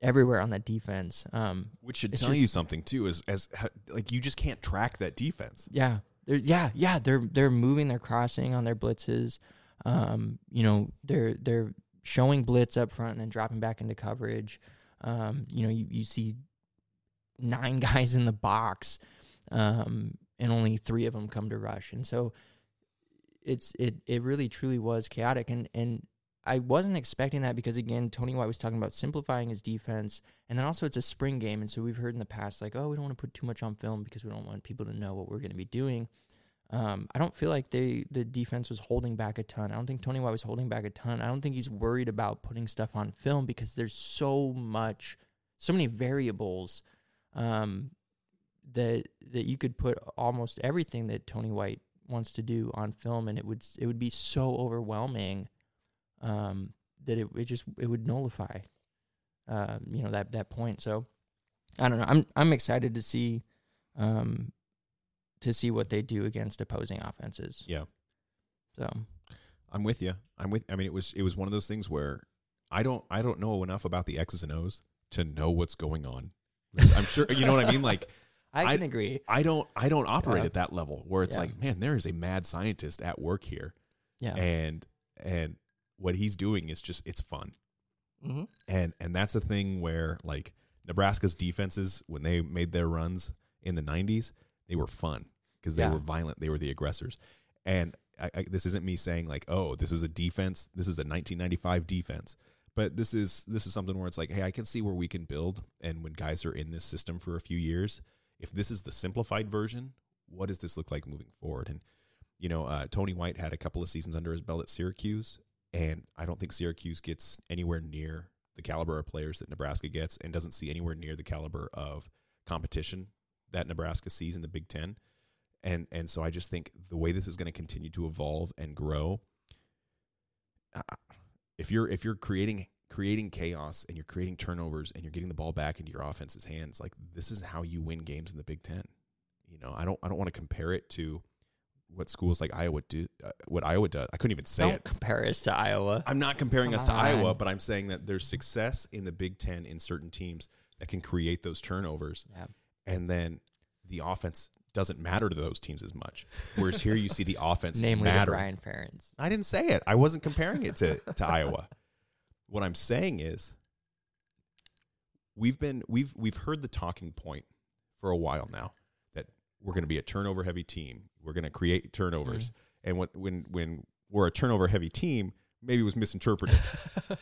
everywhere on that defense. Um, Which should tell just- you something too, is as like you just can't track that defense. yeah, they're, yeah, yeah. They're they're moving, they're crossing on their blitzes. Um, you know, they're they're showing blitz up front and then dropping back into coverage. Um, you know, you, you see nine guys in the box, um, and only three of them come to rush, and so it's it it really truly was chaotic, and and I wasn't expecting that because again, Tony White was talking about simplifying his defense, and then also it's a spring game, and so we've heard in the past like, oh, we don't want to put too much on film because we don't want people to know what we're going to be doing. Um, I don't feel like they the defense was holding back a ton. I don't think Tony White was holding back a ton. I don't think he's worried about putting stuff on film because there's so much, so many variables um, that that you could put almost everything that Tony White wants to do on film, and it would it would be so overwhelming um, that it, it just it would nullify, uh, you know that that point. So I don't know. I'm I'm excited to see, um, to see what they do against opposing offenses. Yeah. So I'm with you. I'm with. I mean, it was it was one of those things where I don't I don't know enough about the X's and O's to know what's going on. I'm sure you know what I mean. Like I I- can agree. I don't I don't operate Yeah. at that level where it's Yeah. like, man, there is a mad scientist at work here, Yeah. and and what he's doing is just it's fun, mm-hmm. and and that's a thing where like Nebraska's defenses when they made their runs in the '90s, they were fun because they Yeah. were violent, they were the aggressors, and I, I, this isn't me saying like, oh, this is a defense. This is a 1995 defense. But this is this is something where it's like, hey, I can see where we can build. And when guys are in this system for a few years, if this is the simplified version, what does this look like moving forward? And you know, uh, Tony White had a couple of seasons under his belt at Syracuse, and I don't think Syracuse gets anywhere near the caliber of players that Nebraska gets, and doesn't see anywhere near the caliber of competition that Nebraska sees in the Big Ten. And and so I just think the way this is going to continue to evolve and grow, uh, if you're if you're creating creating chaos and you're creating turnovers and you're getting the ball back into your offense's hands, like this is how you win games in the Big Ten. You know, I don't I don't want to compare it to what schools like Iowa do. Uh, what Iowa does, I couldn't even say Don't it. compare us to Iowa. I'm not comparing Come us to Iowa, but I'm saying that there's success in the Big Ten in certain teams that can create those turnovers, Yeah. And then the offense doesn't matter to those teams as much. Whereas here you see the offense Namely matter. Brian Ferentz. I didn't say it. I wasn't comparing it to, to Iowa. What I'm saying is we've been we've we've heard the talking point for a while now that we're going to be a turnover heavy team. We're going to create turnovers. Mm. And what when when we're a turnover heavy team, maybe it was misinterpreted.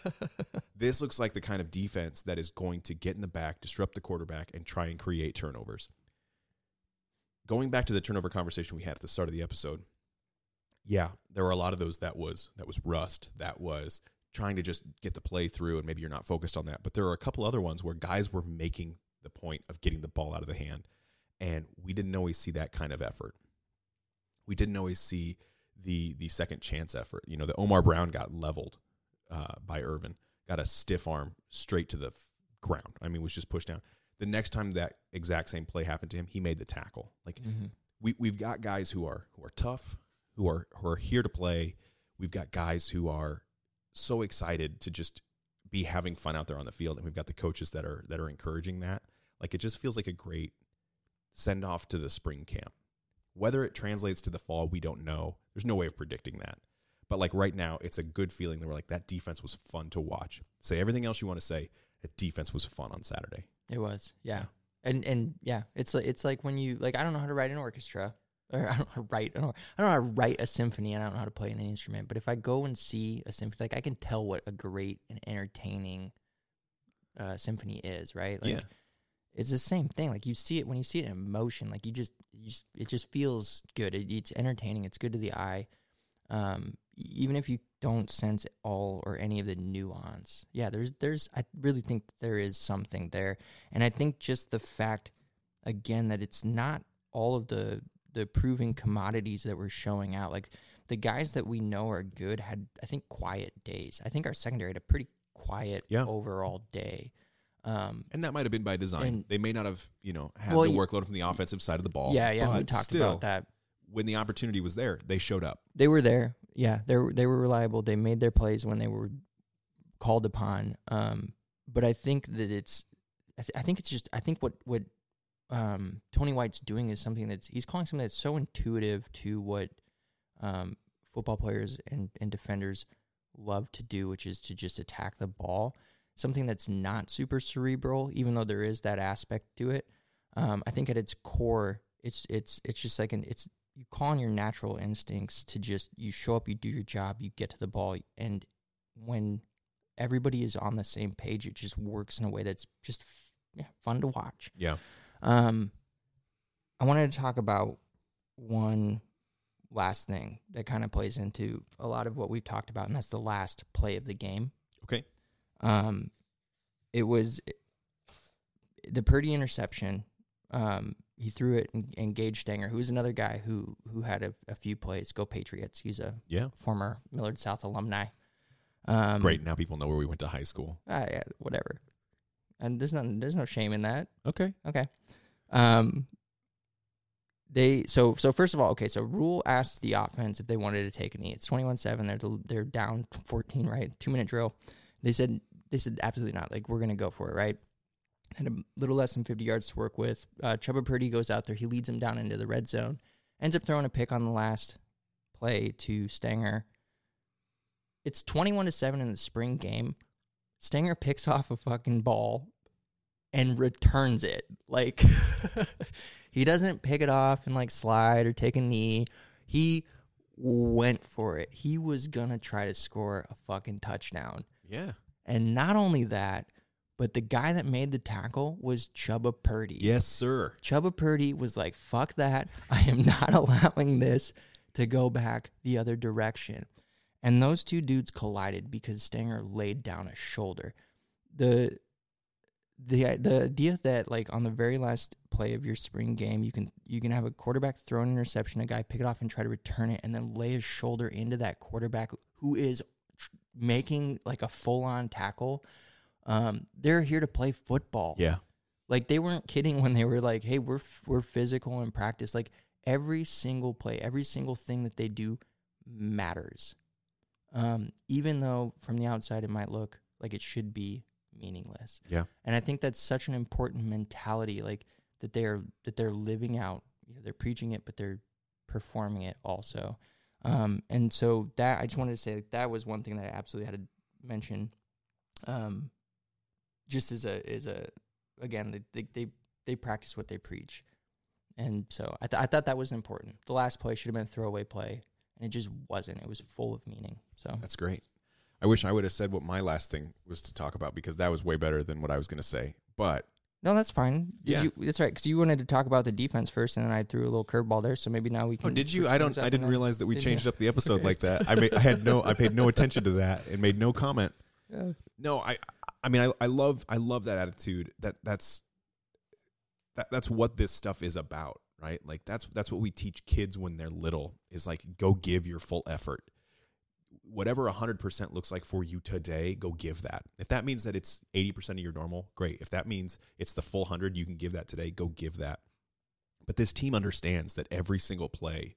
this looks like the kind of defense that is going to get in the back, disrupt the quarterback and try and create turnovers. Going back to the turnover conversation we had at the start of the episode, yeah, there were a lot of those that was that was rust, that was trying to just get the play through, and maybe you're not focused on that. But there are a couple other ones where guys were making the point of getting the ball out of the hand, and we didn't always see that kind of effort. We didn't always see the the second chance effort. You know, the Omar Brown got leveled uh, by Ervin, got a stiff arm straight to the f- ground. I mean, was just pushed down. The next time that exact same play happened to him, he made the tackle. Like Mm-hmm. we we've got guys who are who are tough, who are who are here to play. We've got guys who are so excited to just be having fun out there on the field, and we've got the coaches that are that are encouraging that. Like it just feels like a great send off to the spring camp. Whether it translates to the fall, we don't know. There's no way of predicting that. But like right now, it's a good feeling that we're like that defense was fun to watch. Say everything else you want to say. That defense was fun on Saturday. It was, yeah. And and yeah, it's like it's like when you like I don't know how to write an orchestra. Or I don't know how to write. I don't, I don't know how to write a symphony, and I don't know how to play an instrument. But if I go and see a symphony, like I can tell what a great and entertaining uh, symphony is, right? Like Yeah. It's the same thing. Like you see it when you see it in motion, like you just, you just it just feels good. It, it's entertaining. It's good to the eye. Um, even if you don't sense all or any of the nuance, yeah, there's there's I really think there is something there, and I think just the fact again that it's not all of the the proven commodities that we're showing out. Like the guys that we know are good had I think quiet days. I think our secondary had a pretty quiet Yeah. overall day. Um, And that might have been by design. And- they may not have, you know, had Well, the workload from the offensive side of the ball. yeah, yeah, we talked still, about that. When the opportunity was there, they showed up. They were there. Yeah, they were they were reliable. They made their plays when they were called upon. Um, but I think that it's I, th- I think it's just I think what what um, Tony White's doing is something that's he's calling something that's so intuitive to what um, football players and, and defenders love to do, which is to just attack the ball. Something that's not super cerebral, even though there is that aspect to it. Um, I think at its core, it's it's it's just like an it's you call on your natural instincts to just you show up, you do your job, you get to the ball, and when everybody is on the same page, it just works in a way that's just f- yeah, fun to watch. Yeah. Um, I wanted to talk about one last thing that kind of plays into a lot of what we've talked about, and that's the last play of the game. Um, it was the Purdy interception. Um, he threw it and, and Gage Stanger, who was another guy who who had a, a few plays. Go Patriots! He's a Yeah. former Millard South alumni. Um, Great. Now people know where we went to high school. Ah, yeah, whatever. And there's no there's no shame in that. Okay. Okay. Um they so so first of all, okay, so Rhule asked the offense if they wanted to take a knee. It's 21-7. They're the- they're down 14, right? 2-minute drill. They said they said absolutely not. Like we're going to go for it, right? Had a little less than 50 yards to work with. Uh Chubba Purdy goes out there. He leads them down into the red zone. Ends up throwing a pick on the last play to Stanger. It's 21 to 7 in the spring game. Stanger picks off a fucking ball and returns it. Like he doesn't pick it off and like slide or take a knee. He went for it. He was gonna try to score a fucking touchdown. Yeah. And not only that, but the guy that made the tackle was Chubba Purdy. Yes, sir. Chubba Purdy was like, fuck that. I am not allowing this to go back the other direction. And those two dudes collided because Stanger laid down a shoulder. The the the idea that like on the very last play of your spring game, you can you can have a quarterback throw an interception, a guy pick it off and try to return it, and then lay his shoulder into that quarterback who is tr- making like a full on tackle. Um, they're here to play football. Yeah. Like they weren't kidding when they were like, "Hey, we're we're physical in practice." Like every single play, every single thing that they do matters. Um, even though from the outside it might look like it should be meaningless. Yeah. And I think that's such an important mentality, like that they're that they're living out. You know, they're preaching it, but they're performing it also. Um, and so that I just wanted to say like, that was one thing that I absolutely had to mention. Um, just as a as a again they they they, they practice what they preach, and so I th- I thought that was important. The last play should have been a throwaway play, and it just wasn't. It was full of meaning. So That's great. I wish I would have said what my last thing was to talk about because that was way better than what I was going to say. But no, that's fine. Did Yeah. you, that's right. Because you wanted to talk about the defense first, and then I threw a little curveball there. So maybe now we oh, can. oh, did you? I don't. I didn't realize that we changed you? up the episode like that. I made. I had no. I paid no attention to that and made no comment. Yeah. No, I. I mean, I. I love. I love that attitude. That. That's. That. That's what this stuff is about, right? Like that's that's what we teach kids when they're little. Is like go give your full effort. Whatever hundred percent looks like for you today, go give that. If that means that it's eighty percent of your normal, great. If that means it's the full hundred, you can give that today. Go give that. But this team understands that every single play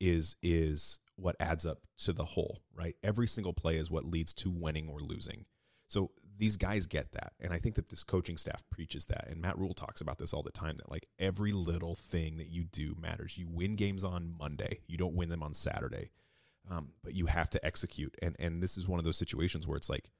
is is what adds up to the whole, right? Every single play is what leads to winning or losing. So these guys get that. And I think that this coaching staff preaches that. And Matt Rhule talks about this all the time that like every little thing that you do matters. You win games on Monday, you don't win them on Saturday. Um, but you have to execute. And and this is one of those situations where it's like,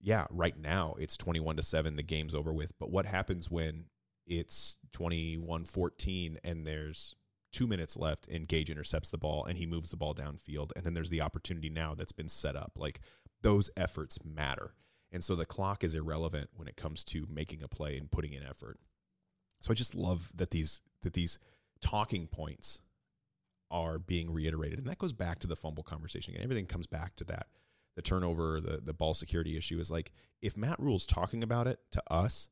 yeah, right now it's 21 to 7, the game's over with. But what happens when it's 21 14 and there's two minutes left and Gage intercepts the ball and he moves the ball downfield? And then there's the opportunity now that's been set up. Like those efforts matter. And so the clock is irrelevant when it comes to making a play and putting in effort. So I just love that these that these talking points are being reiterated. And that goes back to the fumble conversation. And everything comes back to that. The turnover, the the ball security issue is like if Matt Rhule's talking about it to us,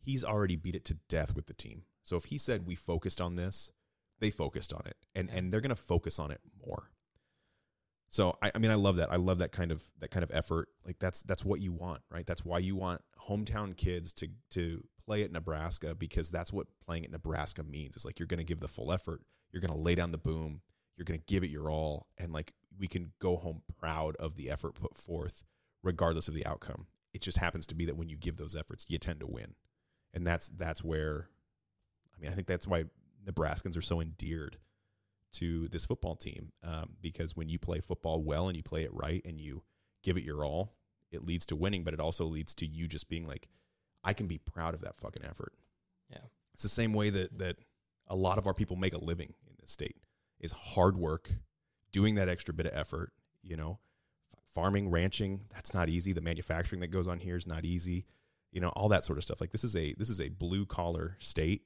he's already beat it to death with the team. So if he said we focused on this, they focused on it. And and they're gonna focus on it more. So I, I mean I love that. I love that kind of that kind of effort. Like that's that's what you want, right? That's why you want hometown kids to to play at Nebraska because that's what playing at Nebraska means. It's like you're going to give the full effort. You're going to lay down the boom. You're going to give it your all and like we can go home proud of the effort put forth regardless of the outcome. It just happens to be that when you give those efforts, you tend to win. And that's that's where I mean, I think that's why Nebraskans are so endeared to this football team um, because when you play football well and you play it right and you give it your all, it leads to winning, but it also leads to you just being like, I can be proud of that fucking effort. Yeah. It's the same way that that a lot of our people make a living in this state is hard work, doing that extra bit of effort. You know, farming, ranching, that's not easy. The manufacturing that goes on here is not easy. You know, all that sort of stuff. Like this is a this is a blue collar state,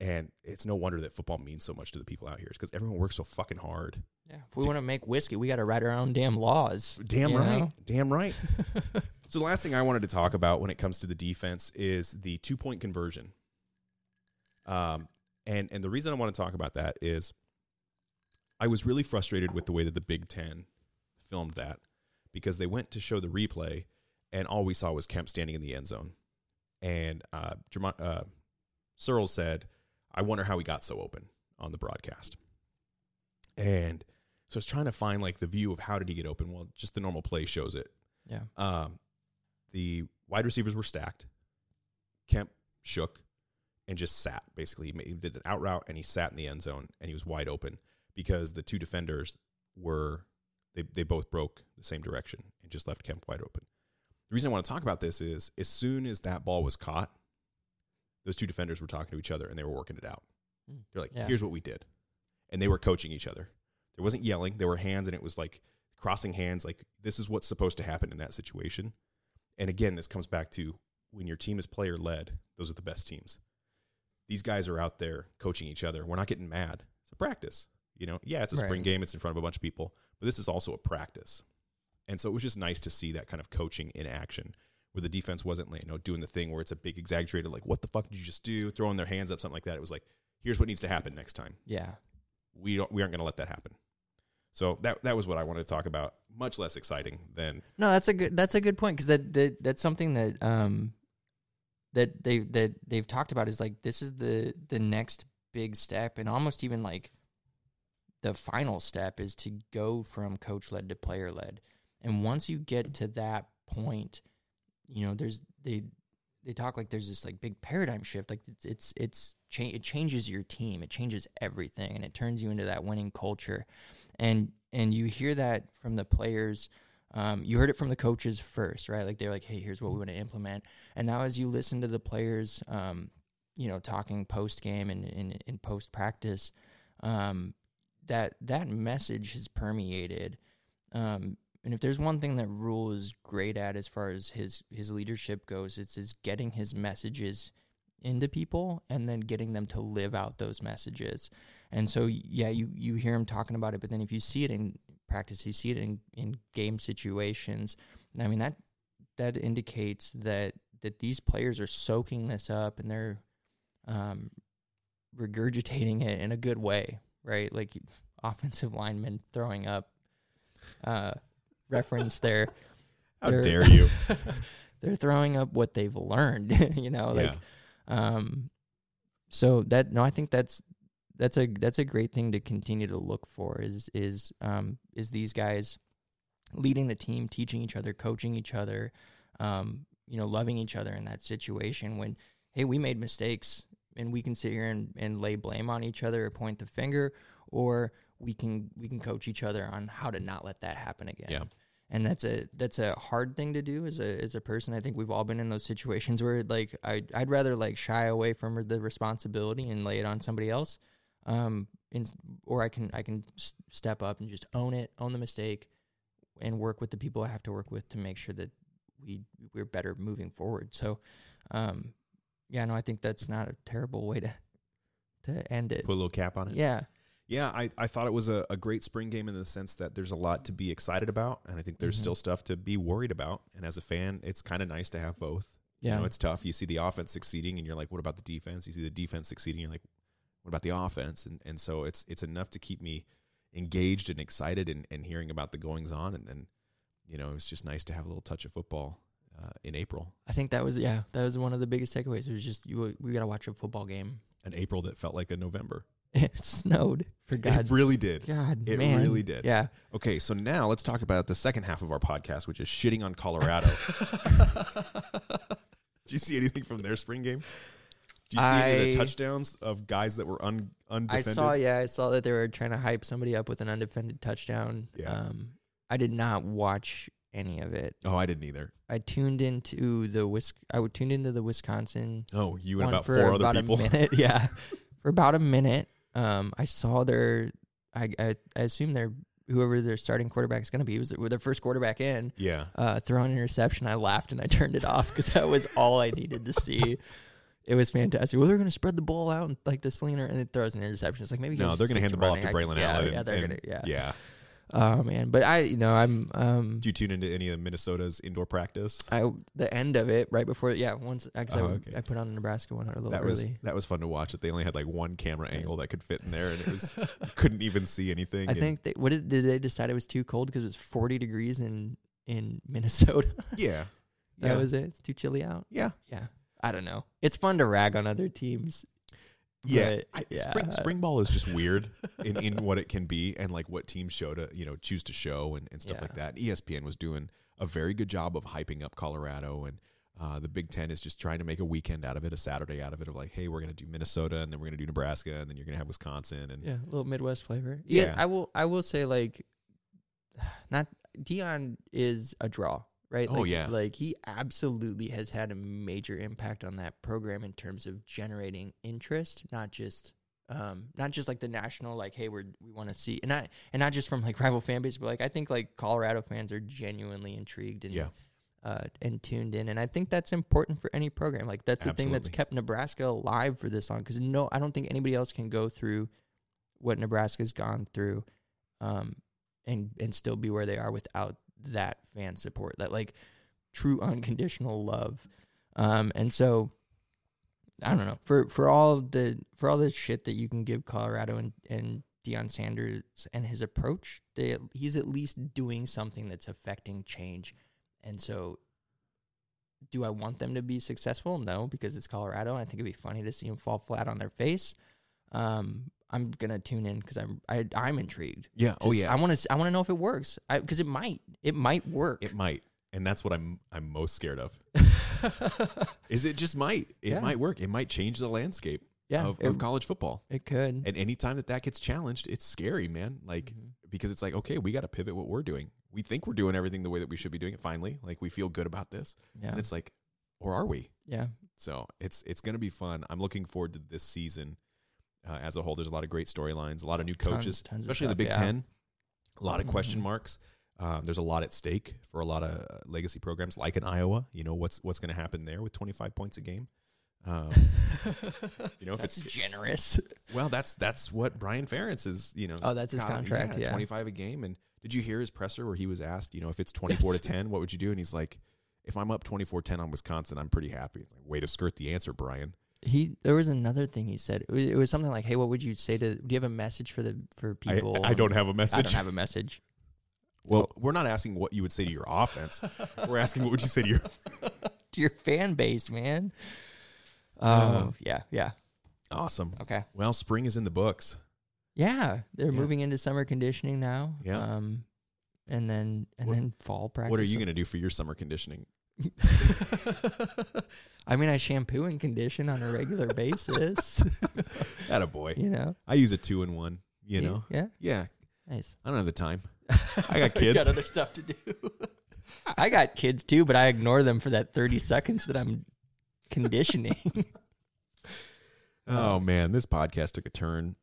and it's no wonder that football means so much to the people out here. Because everyone works so fucking hard. Yeah. If we want to make whiskey, we got to write our own damn laws. Damn right. know? Damn right. so the last thing I wanted to talk about when it comes to the defense is the two point conversion. Um, and and the reason I want to talk about that is I was really frustrated with the way that the Big Ten filmed that because they went to show the replay and all we saw was Kemp standing in the end zone. And uh, Jermi- uh, Searles said, I wonder how he got so open on the broadcast. And so I was trying to find like the view of how did he get open. Well, just the normal play shows it. Yeah. Um, the wide receivers were stacked. Kemp shook and just sat. Basically, he did an out route and he sat in the end zone and he was wide open because the two defenders were they they both broke the same direction and just left Kemp wide open. The reason I want to talk about this is as soon as that ball was caught, those two defenders were talking to each other and they were working it out. Mm. They're like, Yeah. "Here's what we did," and they were coaching each other. There wasn't yelling. There were hands, and it was like crossing hands. Like this is what's supposed to happen in that situation. And again, this comes back to when your team is player led. Those are the best teams. These guys are out there coaching each other. We're not getting mad. It's a practice. You know, yeah, it's a spring Right. game. It's in front of a bunch of people, but this is also a practice. And so it was just nice to see that kind of coaching in action where the defense wasn't you know doing the thing where it's a big exaggerated like what the fuck did you just do throwing their hands up something like that it was like here's what needs to happen next time Yeah. we don't we aren't going to let that happen so that that was what I wanted to talk about much less exciting than No, that's a good that's a good point because that, that that's something that um that they that they've talked about is like this is the the next big step and almost even like the final step is to go from coach led to player led. And once you get to that point, you know, there's they they talk like there's this like big paradigm shift. Like it's it's it's cha- it changes your team, it changes everything, and it turns you into that winning culture. And and you hear that from the players. Um, you heard it from the coaches first, right? Like they're like, "Hey, here's what we want to implement." And now, as you listen to the players, um, you know, talking post game and in, post practice, um, that that message has permeated. Um, and if there's one thing that Rhule is great at as far as his his leadership goes, it's is getting his messages into people and then getting them to live out those messages. And so yeah, you you hear him talking about it, but then if you see it in practice, you see it in, in game situations. I mean that that indicates that that these players are soaking this up and they're um, regurgitating it in a good way, right? Like offensive linemen throwing up uh, reference there. how They're- dare you They're throwing up what they've learned, you know, like yeah um so that no, I think that's that's a that's a great thing to continue to look for is is um is these guys leading the team, teaching each other, coaching each other, um, you know, loving each other in that situation when hey, we made mistakes and we can sit here and, and lay blame on each other or point the finger or we can we can coach each other on how to not let that happen again. Yeah. And that's a that's a hard thing to do as a as a person. I think we've all been in those situations where like I I'd rather like shy away from the responsibility and lay it on somebody else, um, in, or I can I can s- step up and just own it, own the mistake, and work with the people I have to work with to make sure that we we're better moving forward. So, um, yeah, no, I think that's not a terrible way to to end it. put a little cap on it Yeah, Yeah, I, I thought it was a, a great spring game in the sense that there's a lot to be excited about, and I think there's Mhm. still stuff to be worried about. And as a fan, it's kind of nice to have both. yeah, You know, it's tough. You see the offense succeeding, and you're like, "What about the defense?" You see the defense succeeding, you're like, "What about the offense?" And and so it's it's enough to keep me engaged and excited and, and hearing about the goings on. And then, you know, it's just nice to have a little touch of football uh, in April, I think that was yeah that was one of the biggest takeaways. It was just you we got to watch a football game. an April that felt like a November. It snowed for God. It really did. God, It man. really did. Yeah. Okay, so now let's talk about the second half of our podcast, which is shitting on Colorado. Did you see anything from their spring game? Do you see any of the touchdowns of guys that were un, I undefended? saw, yeah, I saw that they were trying to hype somebody up with an undefended touchdown. Yeah. Um, I did not watch any of it. Oh, I didn't either. I tuned into the Wis- I would tuned into the Wisconsin Oh, you and about four other about people. a minute. yeah, for about a minute. Um, I saw their, I, I, I assume their whoever their starting quarterback is going to be was their first quarterback in. yeah. uh, throw an interception. I laughed and I turned it off because that was all I needed to see. It was fantastic. Well, they're going to spread the ball out and like the slinger, and it throws an interception. It's like maybe No, they're going to hand the ball off to. Braylon yeah, Allen. Yeah, they're going to. Yeah. yeah. Oh man, but I, you know, I'm um, Do you tune into any of Minnesota's indoor practice? I the end of it right before. Yeah, once because Oh, I, okay. I put on the Nebraska one a little That early. was that was fun to watch. That they only had like one camera angle that could fit in there, and it was couldn't even see anything. I and- think they what did, did they decide it was too cold because it was 40 degrees in in Minnesota. yeah, that yeah, was it. It's too chilly out. yeah, Yeah, I don't know. It's fun to rag on other teams. yeah. But, I, yeah. Spring spring ball is just weird in, in what it can be and like what teams show to you know choose to show and, and stuff Yeah. like that. And ESPN was doing a very good job of hyping up Colorado and. Uh, the Big Ten is just trying to make a weekend out of it, a Saturday out of it, of like, hey, we're going to do Minnesota, and then we're going to do Nebraska, and then you're going to have Wisconsin, and Yeah, a little Midwest flavor. Yeah. Yeah, I will. I will say like, not Dion is a draw, right? Oh, Like, yeah. like he absolutely has had a major impact on that program in terms of generating interest, not just Um, not just like the national, like, hey, we're we want to see, and not and not just from like rival fan base, but like I think like Colorado fans are genuinely intrigued and Yeah. uh, and tuned in, and I think that's important for any program. Like that's the thing that's kept Nebraska alive for this long, because no, I don't think anybody else can go through what Nebraska's gone through, um, and and still be where they are without that fan support, that like true unconditional love, um, and so I don't know for for all the for all the shit that you can give Colorado and and Deion Sanders and his approach, they he's at least doing something that's affecting change, and so. Do I want them to be successful? No, because it's Colorado. and I think it'd be funny to see them fall flat on their face. Um, I'm gonna tune in because I'm I, I'm intrigued. Yeah. Oh yeah. I want to I want to know if it works because it might it might work. it might, and that's what I'm I'm most scared of. Is it just might? It Yeah. might work. It might change the landscape Yeah, of, it- of college football. it could. And anytime that that gets challenged, it's scary, man. Like Mm-hmm. because it's like, okay, we got to pivot what we're doing. We think we're doing everything the way that we should be doing it. Finally, like we feel good about this, yeah, and it's like, or are we? yeah, So it's it's going to be fun. I'm looking forward to this season uh, as a whole. There's a lot of great storylines, a lot of new coaches, tons of especially the Big yeah. Ten. A lot of question Mhm. marks. Um, there's a lot at stake for a lot of uh, legacy programs like in Iowa. You know what's what's going to happen there with 25 points a game. Um, you know if That's it's generous. well, that's that's what Brian Ferentz is. You know, Oh, that's his con- contract, yeah. 25 a game. And did you hear his presser where he was asked, you know, if it's 24 Yes. to 10, what would you do? And he's like, if I'm up 24-10 on Wisconsin, I'm pretty happy. It's like, way to skirt the answer, Brian. He there was another thing he said. It was, it was something like, "Hey, what would you say to? Do you have a message for the for people?" I, don't have a message. I don't have a message. Well, we're not asking what you would say to your offense. we're asking what would you say to your. to your fan base, man. Oh Uh, yeah, yeah. Awesome. Okay. Well, spring is in the books. Yeah, they're Yeah. moving into summer conditioning now. Yeah. Um, and then and What- then fall practice. What are you going to do for your summer conditioning? I mean, I shampoo and condition on a regular basis. At a boy. you know. I use a two in one. You know. Yeah. Yeah. Nice. I don't have the time. I got kids. got other stuff to do. I got kids too, but I ignore them for that thirty seconds that I'm conditioning. Oh man, this podcast took a turn.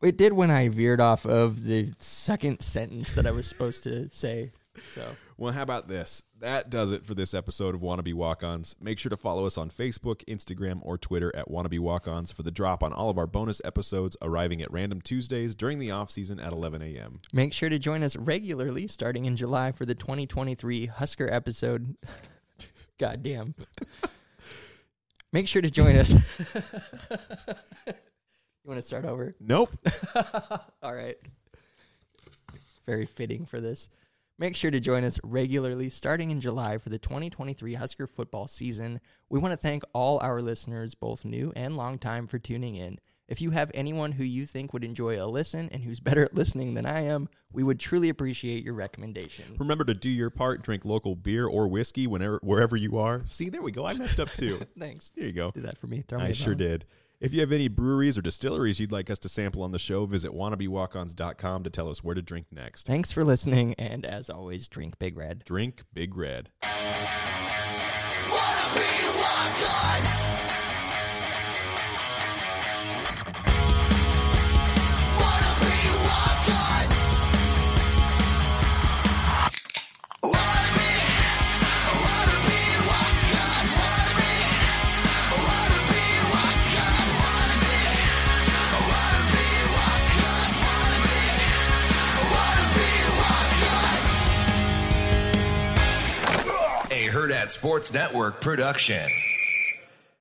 it did when I veered off of the second sentence that I was supposed to say. So Well, how about this? That does it for this episode of Wannabe Walk Ons. Make sure to follow us on Facebook, Instagram, or Twitter at Wannabe Walk Ons for the drop on all of our bonus episodes arriving at random Tuesdays during the off season at 11 a.m. make sure to join us regularly starting in July for the 2023 Husker episode. Goddamn. Make sure to join us. you want to start over? Nope. All right. Very fitting for this. Make sure to join us regularly starting in July for the 2023 Husker football season. We want to thank all our listeners, both new and longtime, for tuning in. If you have anyone who you think would enjoy a listen and who's better at listening than I am, we would truly appreciate your recommendation. Remember to do your part. Drink local beer or whiskey whenever wherever you are. See, there we go. I messed up too. Thanks. There you go. Do that for me. Throw I sure did. If you have any breweries or distilleries you'd like us to sample on the show, visit wannabewalkons.com to tell us where to drink next. Thanks for listening, and as always, drink Big Red. Drink Big Red. A Herd Sports Network production.